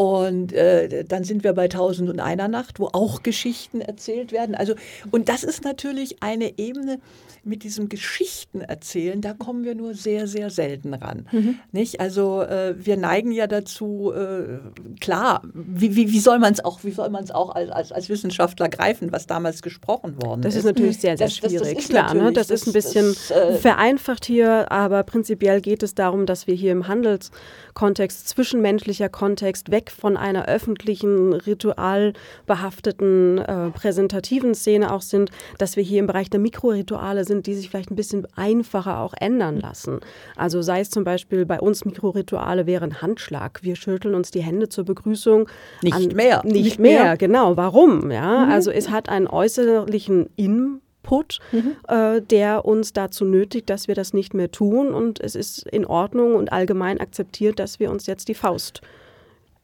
Und äh, dann sind wir bei Tausend und einer Nacht, wo auch Geschichten erzählt werden. Also, und das ist natürlich eine Ebene, mit diesem Geschichten erzählen, da kommen wir nur sehr, sehr selten ran. Mhm. Nicht? Also äh, wir neigen ja dazu, äh, klar, wie, wie, wie soll man es auch, wie soll man es auch als, als, als, Wissenschaftler greifen, was damals gesprochen worden das ist. Das ist natürlich sehr, sehr das, schwierig. Das, klar, ne? das, ist ein bisschen äh, vereinfacht hier, aber prinzipiell geht es darum, dass wir hier im Handelskontext, zwischenmenschlicher Kontext, weg von einer öffentlichen, ritualbehafteten, äh, präsentativen Szene auch sind, dass wir hier im Bereich der Mikrorituale sind, die sich vielleicht ein bisschen einfacher auch ändern lassen. Also sei es zum Beispiel bei uns Mikrorituale wären Handschlag. Wir schütteln uns die Hände zur Begrüßung. Nicht an, mehr. Nicht, nicht mehr. mehr, genau. Warum? Ja, mhm. also es hat einen äußerlichen Input, mhm. äh, der uns dazu nötigt, dass wir das nicht mehr tun. Und es ist in Ordnung und allgemein akzeptiert, dass wir uns jetzt die Faust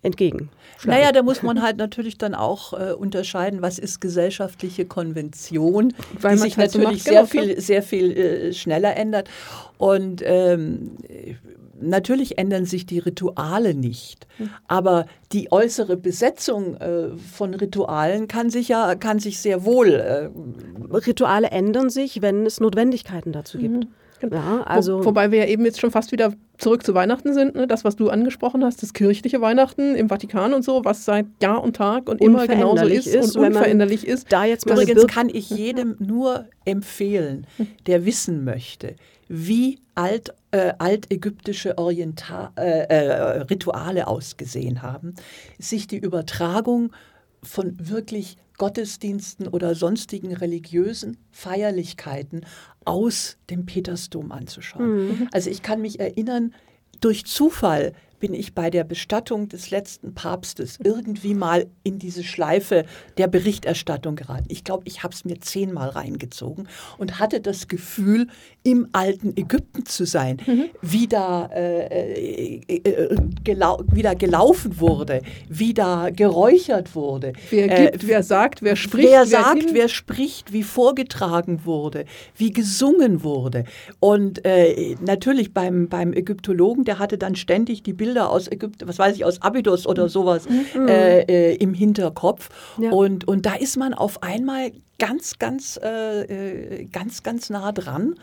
entgegen. Naja, da muss man halt natürlich dann auch äh, unterscheiden, was ist gesellschaftliche Konvention, Weil die sich halt natürlich so sehr, viel, sehr viel äh, schneller ändert. Und ähm, natürlich ändern sich die Rituale nicht, hm. aber die äußere Besetzung äh, von Ritualen kann sich ja kann sich sehr wohl. Äh, Rituale ändern sich, wenn es Notwendigkeiten dazu gibt. Mhm. Ja, also Wo, wobei wir ja eben jetzt schon fast wieder zurück zu Weihnachten sind, ne? das, was du angesprochen hast, das kirchliche Weihnachten im Vatikan und so, was seit Jahr und Tag und immer genauso ist, ist und unveränderlich ist. Da jetzt Übrigens kann ich jedem nur empfehlen, der wissen möchte, wie alt, äh, altägyptische Oriental, äh, äh, Rituale ausgesehen haben, sich die Übertragung von wirklich Gottesdiensten oder sonstigen religiösen Feierlichkeiten aus dem Petersdom anzuschauen. Mhm. Also ich kann mich erinnern, durch Zufall bin ich bei der Bestattung des letzten Papstes irgendwie mal in diese Schleife der Berichterstattung geraten. Ich glaube, ich habe es mir zehnmal reingezogen und hatte das Gefühl, im alten Ägypten zu sein, mhm. wie, da, äh, äh, äh, gelau wie da gelaufen wurde, wie da geräuchert wurde. Wer äh, gibt, wer sagt, wer spricht. Wer, wer sagt, hin? wer spricht, wie vorgetragen wurde, wie gesungen wurde. Und äh, natürlich beim, beim Ägyptologen, der hatte dann ständig die Bilder Bilder aus Ägypten, was weiß ich, aus Abydos oder mhm. sowas mhm. äh, äh, im Hinterkopf. Ja. Und, und da ist man auf einmal ganz, ganz, äh, äh ganz, ganz nah dran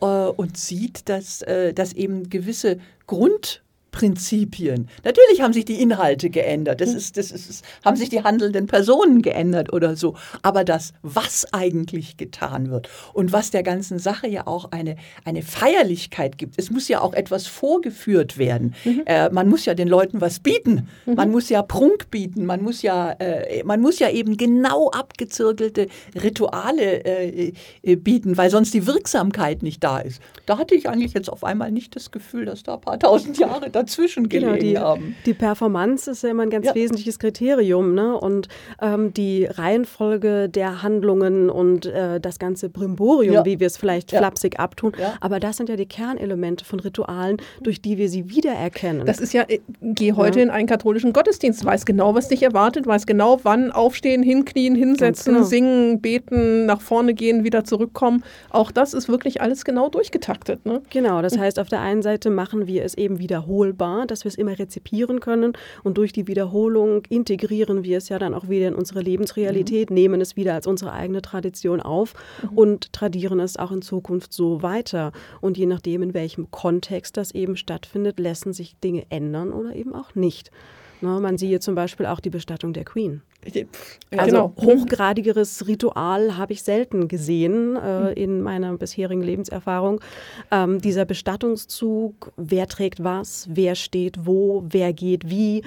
äh, und sieht, dass, äh, dass eben gewisse Grund Prinzipien. Natürlich haben sich die Inhalte geändert, das ist, das ist, haben sich die handelnden Personen geändert oder so. Aber das, was eigentlich getan wird und was der ganzen Sache ja auch eine, eine Feierlichkeit gibt, es muss ja auch etwas vorgeführt werden. Mhm. Äh, man muss ja den Leuten was bieten, mhm. man muss ja Prunk bieten, man muss ja, äh, man muss ja eben genau abgezirkelte Rituale äh, äh bieten, weil sonst die Wirksamkeit nicht da ist. Da hatte ich eigentlich jetzt auf einmal nicht das Gefühl, dass da ein paar tausend Jahre da dazwischen genau, die, haben. Die Performance ist ja immer ein ganz ja. wesentliches Kriterium. Ne? Und ähm, die Reihenfolge der Handlungen und äh, das ganze Brimborium, ja. wie wir es vielleicht flapsig abtun. Aber das sind ja die Kernelemente von Ritualen, durch die wir sie wiedererkennen. Das ist ja, äh, geh heute in einen katholischen Gottesdienst, weiß genau, was dich erwartet, weiß genau, wann aufstehen, hinknien, hinsetzen, genau. singen, beten, nach vorne gehen, wieder zurückkommen. Auch das ist wirklich alles genau durchgetaktet. Ne? Genau, das heißt, auf der einen Seite machen wir es eben wiederholt wiederholbar, dass wir es immer rezipieren können und durch die Wiederholung integrieren wir es ja dann auch wieder in unsere Lebensrealität, mhm. nehmen es wieder als unsere eigene Tradition auf mhm. und tradieren es auch in Zukunft so weiter. Und je nachdem, in welchem Kontext das eben stattfindet, lassen sich Dinge ändern oder eben auch nicht. Ne, man siehe zum Beispiel auch die Bestattung der Queen. Also genau. hochgradigeres Ritual habe ich selten gesehen äh, hm. in meiner bisherigen Lebenserfahrung. Ähm, dieser Bestattungszug, wer trägt was, wer steht wo, wer geht wie.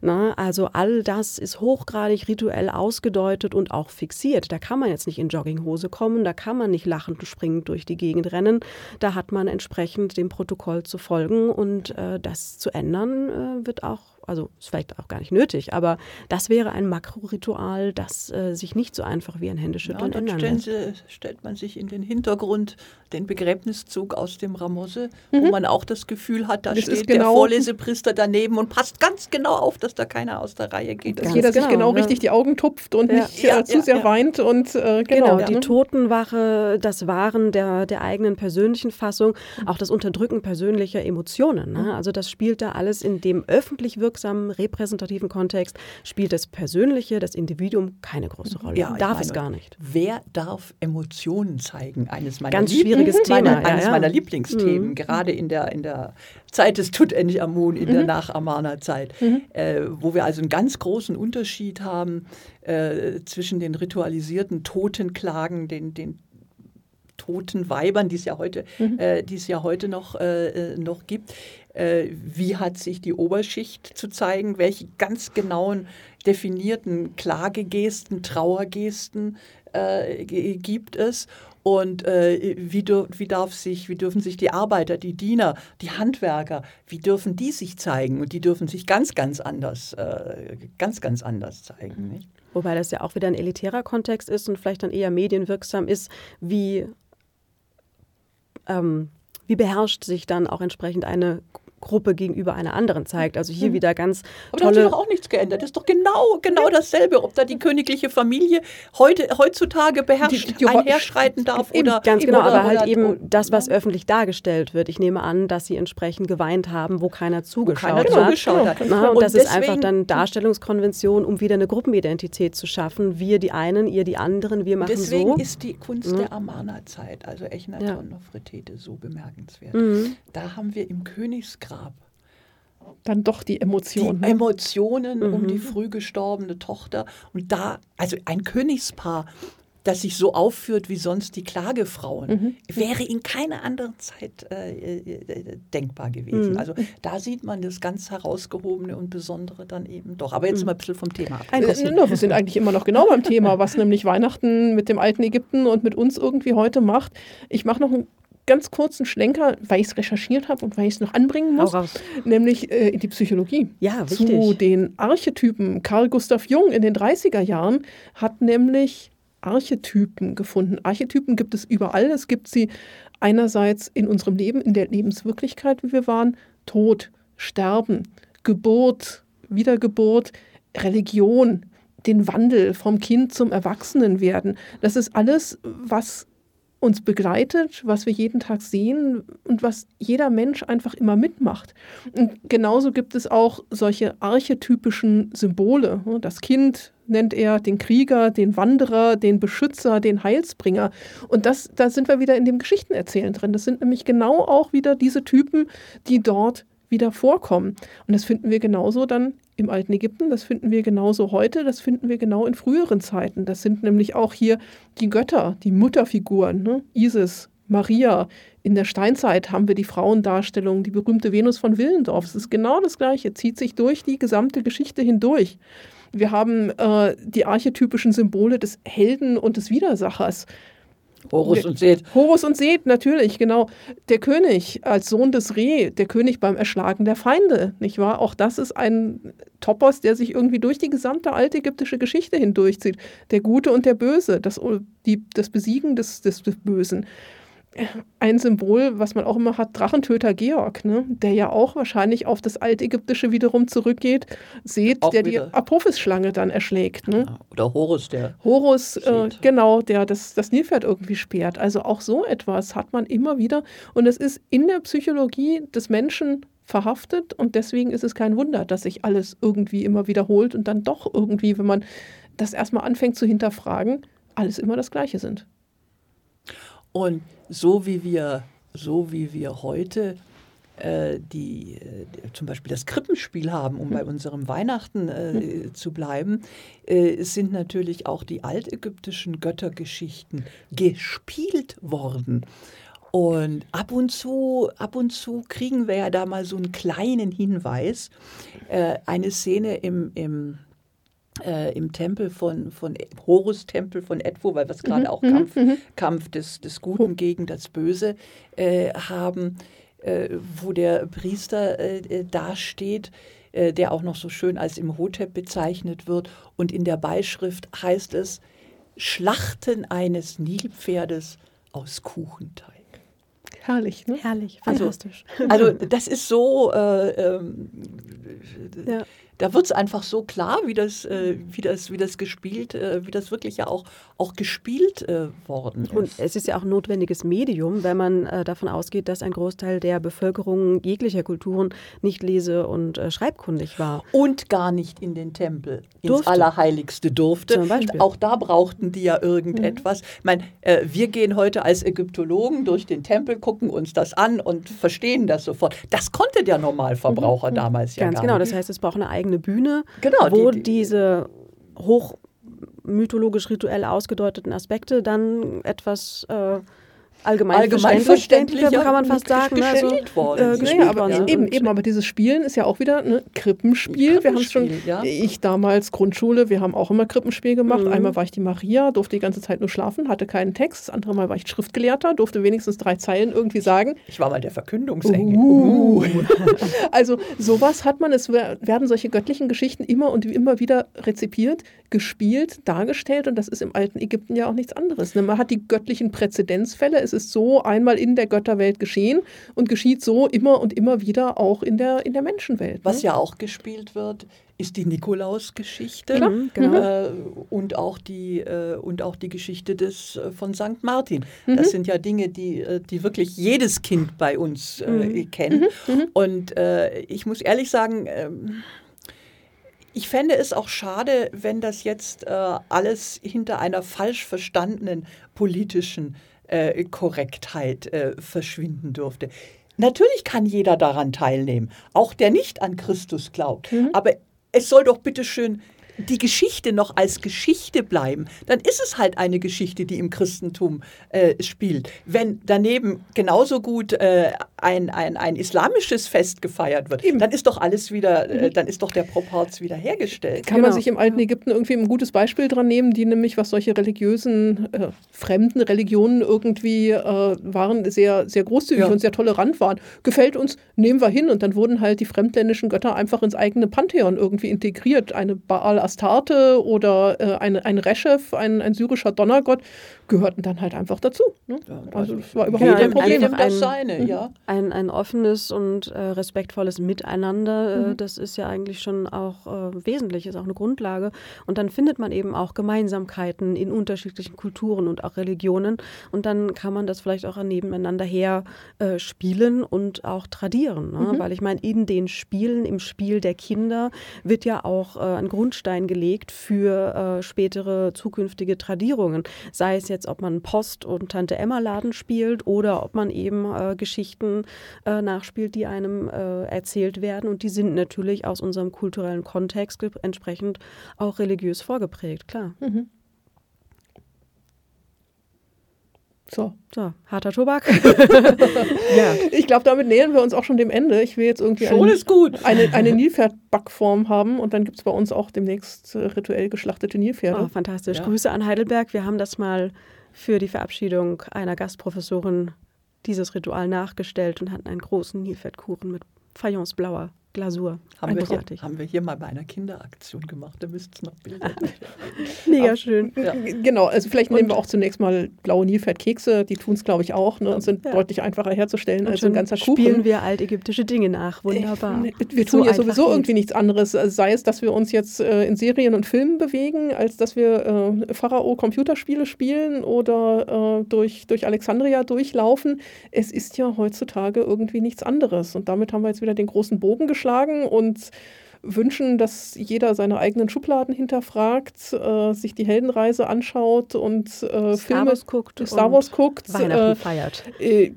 Na, ne? also all das ist hochgradig rituell ausgedeutet und auch fixiert. Da kann man jetzt nicht in Jogginghose kommen, da kann man nicht lachend springend durch die Gegend rennen. Da hat man entsprechend dem Protokoll zu folgen und äh, das zu ändern äh, wird auch also ist vielleicht auch gar nicht nötig, aber das wäre ein Makroritual, das äh, sich nicht so einfach wie ein Händeschütteln ja, ändern lässt. Sie, stellt man sich in den Hintergrund den Begräbniszug aus dem Ramosse, mhm. wo man auch das Gefühl hat, da das steht genau der Vorlesepriester daneben und passt ganz genau auf, dass da keiner aus der Reihe geht. Dass jeder genau, sich genau ja. richtig die Augen tupft und ja. nicht äh, zu sehr weint und äh, genau. genau die Totenwache, das Wahren der, der eigenen persönlichen Fassung, auch das Unterdrücken persönlicher Emotionen. Ne? Mhm. Also das spielt da alles in dem öffentlich wirksamen wirksamen, repräsentativen Kontext spielt das Persönliche, das Individuum keine große Rolle. Ja, darf meine, es gar nicht. Wer darf Emotionen zeigen? Eines meiner, Ganz schwieriges Thema. Meiner, eines ja, meiner Lieblingsthemen, mhm. gerade in der, in der Zeit des Tutanchamun, in mhm. der Nach-Amana-Zeit, mhm. äh, wo wir also einen ganz großen Unterschied haben äh, zwischen den ritualisierten Totenklagen, den, den toten Weibern, die es ja heute, mhm. äh, die es ja heute noch, äh, äh noch gibt. Äh, wie hat sich die Oberschicht zu zeigen? Welche ganz genauen definierten Klagegesten, Trauergesten äh, gibt es? Und äh, wie, wie, darf sich, wie dürfen sich die Arbeiter, die Diener, die Handwerker, wie dürfen die sich zeigen? Und die dürfen sich ganz, ganz anders, äh, ganz, ganz anders zeigen. Nicht? Wobei das ja auch wieder ein elitärer Kontext ist und vielleicht dann eher medienwirksam ist, wie ähm, wie beherrscht sich dann auch entsprechend eine Gruppe gegenüber einer anderen zeigt. Also hier mhm. wieder ganz Aber da hat sich doch auch nichts geändert. Das ist doch genau, genau dasselbe, ob da die königliche Familie heute, heutzutage beherrscht, die, die, einherschreiten darf eben, oder... Ganz genau, oder, aber halt eben das, was öffentlich dargestellt wird. Ich nehme an, dass sie entsprechend geweint haben, wo keiner zugeschaut wo keiner hat. Zugeschaut hat. Na, und, und das deswegen, ist einfach dann Darstellungskonvention, um wieder eine Gruppenidentität zu schaffen. Wir die einen, ihr die anderen, wir machen deswegen so. Deswegen ist die Kunst ja. der Amana-Zeit, also Echnaton ja. Nofretete, so bemerkenswert. Mhm. Da haben wir im Königsgrab Grab. Dann doch die Emotionen. Die Emotionen mhm. um die früh gestorbene Tochter. Und da, also ein Königspaar, das sich so aufführt wie sonst die Klagefrauen, mhm. wäre in keiner anderen Zeit äh, äh, denkbar gewesen. Mhm. Also da sieht man das ganz herausgehobene und Besondere dann eben doch. Aber jetzt mhm. mal ein bisschen vom Thema ab. Äh, wir sind eigentlich immer noch genau beim Thema, was nämlich Weihnachten mit dem alten Ägypten und mit uns irgendwie heute macht. Ich mache noch ein ganz kurzen Schlenker, weil ich es recherchiert habe und weil ich es noch anbringen muss, nämlich äh, in die Psychologie. Ja, richtig. Zu den Archetypen. Carl Gustav Jung in den 30er Jahren hat nämlich Archetypen gefunden. Archetypen gibt es überall. Es gibt sie einerseits in unserem Leben, in der Lebenswirklichkeit, wie wir waren, Tod, Sterben, Geburt, Wiedergeburt, Religion, den Wandel vom Kind zum Erwachsenenwerden. Das ist alles, was uns begleitet, was wir jeden Tag sehen und was jeder Mensch einfach immer mitmacht. Und genauso gibt es auch solche archetypischen Symbole. Das Kind nennt er den Krieger, den Wanderer, den Beschützer, den Heilsbringer. Und das, da sind wir wieder in dem Geschichtenerzählen drin. Das sind nämlich genau auch wieder diese Typen, die dort wieder vorkommen. Und das finden wir genauso dann im alten Ägypten, das finden wir genauso heute, das finden wir genau in früheren Zeiten. Das sind nämlich auch hier die Götter, die Mutterfiguren, ne? Isis, Maria. In der Steinzeit haben wir die Frauendarstellung, die berühmte Venus von Willendorf. Es ist genau das Gleiche, zieht sich durch die gesamte Geschichte hindurch. Wir haben äh, die archetypischen Symbole des Helden und des Widersachers. Horus und Seth. Horus und Seth, natürlich, genau. Der König als Sohn des Reh, der König beim Erschlagen der Feinde, nicht wahr? Auch das ist ein Topos, der sich irgendwie durch die gesamte altägyptische Geschichte hindurchzieht. Der Gute und der Böse, das, die, das Besiegen des, des, des Bösen ein Symbol, was man auch immer hat, Drachentöter Georg, ne? der ja auch wahrscheinlich auf das Altägyptische wiederum zurückgeht, seht, auch der wieder. die Apophis-Schlange dann erschlägt. Ne? Oder Horus, der. Horus, äh, genau, der das, das Nilpferd irgendwie sperrt. Also auch so etwas hat man immer wieder. Und es ist in der Psychologie des Menschen verhaftet und deswegen ist es kein Wunder, dass sich alles irgendwie immer wiederholt und dann doch irgendwie, wenn man das erstmal anfängt zu hinterfragen, alles immer das Gleiche sind. Und so wie wir, so wie wir heute äh, die, äh, zum Beispiel das Krippenspiel haben, um bei unserem Weihnachten äh, zu bleiben, äh, sind natürlich auch die altägyptischen Göttergeschichten gespielt worden. Und ab und zu, ab und zu kriegen wir ja da mal so einen kleinen Hinweis. Äh, eine Szene im, im äh, im Tempel von, von Horus-Tempel von Edfu, weil wir es gerade mhm, auch Kampf, mhm, mhm. Kampf des, des Guten gegen das Böse äh, haben, äh, wo der Priester äh, äh, dasteht, äh, der auch noch so schön als Imhotep bezeichnet wird. Und in der Beischrift heißt es, Schlachten eines Nilpferdes aus Kuchenteig. Herrlich, ne? Herrlich, also, fantastisch. Also, also das ist so, äh, ähm, ja da wird es einfach so klar, wie das, äh, wie das, wie das gespielt, äh, wie das wirklich ja auch, auch gespielt äh, worden ist. Und es ist ja auch ein notwendiges Medium, wenn man äh, davon ausgeht, dass ein Großteil der Bevölkerung jeglicher Kulturen nicht lese- und äh, schreibkundig war. Und gar nicht in den Tempel, ins durfte. Allerheiligste durfte. Zum Beispiel. Auch da brauchten die ja irgendetwas. Mhm. Ich meine, äh, wir gehen heute als Ägyptologen durch den Tempel, gucken uns das an und verstehen das sofort. Das konnte der Normalverbraucher mhm. damals ja Ganz gar genau. nicht. Das heißt, es braucht eine eigene eigene Bühne, genau, wo die, die, diese hochmythologisch rituell ausgedeuteten Aspekte dann etwas äh, allgemein, allgemein verständlicher, kann man fast sagen. Ne? Also, worden. Äh, gespielt ja, aber ja. Eben, eben, aber dieses Spielen ist ja auch wieder ein ne, Krippenspiel. Wir haben es schon, ja. ich damals Grundschule, wir haben auch immer Krippenspiel gemacht. Mhm. Einmal war ich die Maria, durfte die ganze Zeit nur schlafen, hatte keinen Text. Das andere Mal war ich Schriftgelehrter, durfte wenigstens drei Zeilen irgendwie sagen. Ich war mal der Verkündungsengel. Uh. also sowas hat man, es werden solche göttlichen Geschichten immer und immer wieder rezipiert, gespielt, dargestellt und das ist im alten Ägypten ja auch nichts anderes. Ne? Man hat die göttlichen Präzedenzfälle, es ist so einmal in der Götterwelt geschehen und geschieht so immer und immer wieder auch in der, in der Menschenwelt. Ne? Was ja auch gespielt wird, ist die Nikolaus-Geschichte mhm, genau. äh, und, auch die, äh, und auch die Geschichte des, äh, von St. Martin. Mhm. Das sind ja Dinge, die, äh, die wirklich jedes Kind bei uns äh, mhm. kennt. Mhm, mhm. Und äh, ich muss ehrlich sagen, ähm, ich fände es auch schade, wenn das jetzt äh, alles hinter einer falsch verstandenen politischen äh, Korrektheit äh, verschwinden dürfte. Natürlich kann jeder daran teilnehmen, auch der nicht an Christus glaubt. Mhm. Aber es soll doch bitte schön die Geschichte noch als Geschichte bleiben, dann ist es halt eine Geschichte, die im Christentum äh, spielt. Wenn daneben genauso gut äh, ein, ein, ein islamisches Fest gefeiert wird, Eben. dann ist doch alles wieder, äh, mhm. dann ist doch der Proporz wieder hergestellt. Kann genau. man sich im alten Ägypten irgendwie ein gutes Beispiel dran nehmen, die nämlich, was solche religiösen, äh, fremden Religionen irgendwie äh, waren, sehr, sehr großzügig ja. und sehr tolerant waren. Gefällt uns, nehmen wir hin. Und dann wurden halt die fremdländischen Götter einfach ins eigene Pantheon irgendwie integriert. Eine Baal Astarte oder äh, ein, ein Reschef, ein, ein syrischer Donnergott, gehörten dann halt einfach dazu. Ne? Ja, also das war überhaupt kein Problem. Jedem das seine, mhm. ja. Ein, ein offenes und äh, respektvolles Miteinander, äh, mhm. das ist ja eigentlich schon auch äh, wesentlich, ist auch eine Grundlage. Und dann findet man eben auch Gemeinsamkeiten in unterschiedlichen Kulturen und auch Religionen. Und dann kann man das vielleicht auch nebeneinander her äh, spielen und auch tradieren. Ne? Mhm. Weil ich meine, in den Spielen, im Spiel der Kinder wird ja auch äh, ein Grundstein Grundstein gelegt für äh, spätere zukünftige Tradierungen. Sei es jetzt, ob man Post- und Tante-Emma-Laden spielt oder ob man eben äh, Geschichten äh, nachspielt, die einem äh, erzählt werden. Und die sind natürlich aus unserem kulturellen Kontext entsprechend auch religiös vorgeprägt, klar. Mhm. So. So, harter Tobak. ja. Ich glaube, damit nähern wir uns auch schon dem Ende. Ich will jetzt irgendwie schon eine, gut. eine, eine Nilpferd-Backform haben und dann gibt es bei uns auch demnächst äh, rituell geschlachtete Nilpferde. Oh, fantastisch. Ja. Grüße an Heidelberg. Wir haben das mal für die Verabschiedung einer Gastprofessorin dieses Ritual nachgestellt und hatten einen großen Nilpferdkuchen mit fayenceblauer Glasur. Haben wir, hier, haben wir, hier, mal bei einer Kinderaktion gemacht, da müsste es noch Bilder Mega schön. Ja. Genau, also vielleicht nehmen wir auch zunächst mal blaue Nilpferdkekse, die tun es glaube ich auch ne, und sind ja. deutlich einfacher herzustellen und als ein ganzer Kuchen. spielen wir altägyptische Dinge nach, wunderbar. Äh, wir tun so ja sowieso geht. irgendwie nichts anderes, also sei es, dass wir uns jetzt äh, in Serien und Filmen bewegen, als dass wir äh, Pharao-Computerspiele spielen oder äh, durch, durch Alexandria durchlaufen. Es ist ja heutzutage irgendwie nichts anderes und damit haben wir jetzt wieder den großen Bogen geschlagen aufschlagen und wünschen, dass jeder seine eigenen Schubladen hinterfragt, äh, sich die Heldenreise anschaut und äh, Star Filme Wars guckt, Star Wars guckt Weihnachten äh, feiert. Äh,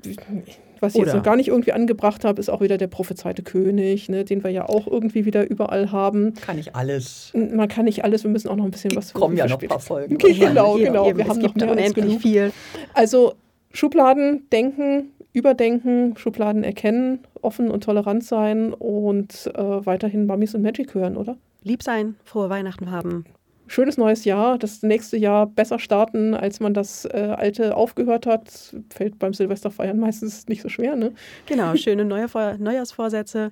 was ich Oder. jetzt noch gar nicht irgendwie angebracht habe, ist auch wieder der prophezeite König, ne, den wir ja auch irgendwie wieder überall haben. Kann nicht alles. Man kann nicht alles, wir müssen auch noch ein bisschen was Kommen ja noch ein paar Folgen. Genau, genau. Wir haben noch mehr als genug. viel. Also Schubladen denken, überdenken, Schubladen erkennen, offen und tolerant sein und äh, weiterhin Mummies und Magic hören, oder? Lieb sein, frohe Weihnachten haben. Schönes neues Jahr, das nächste Jahr besser starten, als man das äh, alte aufgehört hat. Fällt beim Silvesterfeiern meistens nicht so schwer, ne? Genau, schöne Neujahr Neujahrsvorsätze,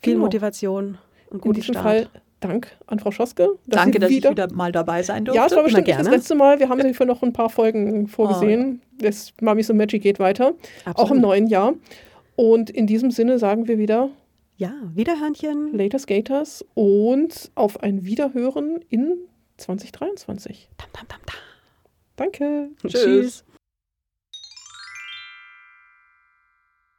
viel genau. Motivation und guten In diesem Start. Fall Dank an Frau Schoske. Dass Danke, dass wieder, ich wieder mal dabei sein durfte. Ja, es war bestimmt nicht das letzte Mal. Wir haben sie für noch ein paar Folgen vorgesehen. Oh. Das Mummies und Magic geht weiter. Absolut. Auch im neuen Jahr. Und in diesem Sinne sagen wir wieder ja, Wiederhörnchen. Later Skaters und auf ein Wiederhören in 2023. Tam, tam, tam, tam. Danke. Tschüss. Tschüss.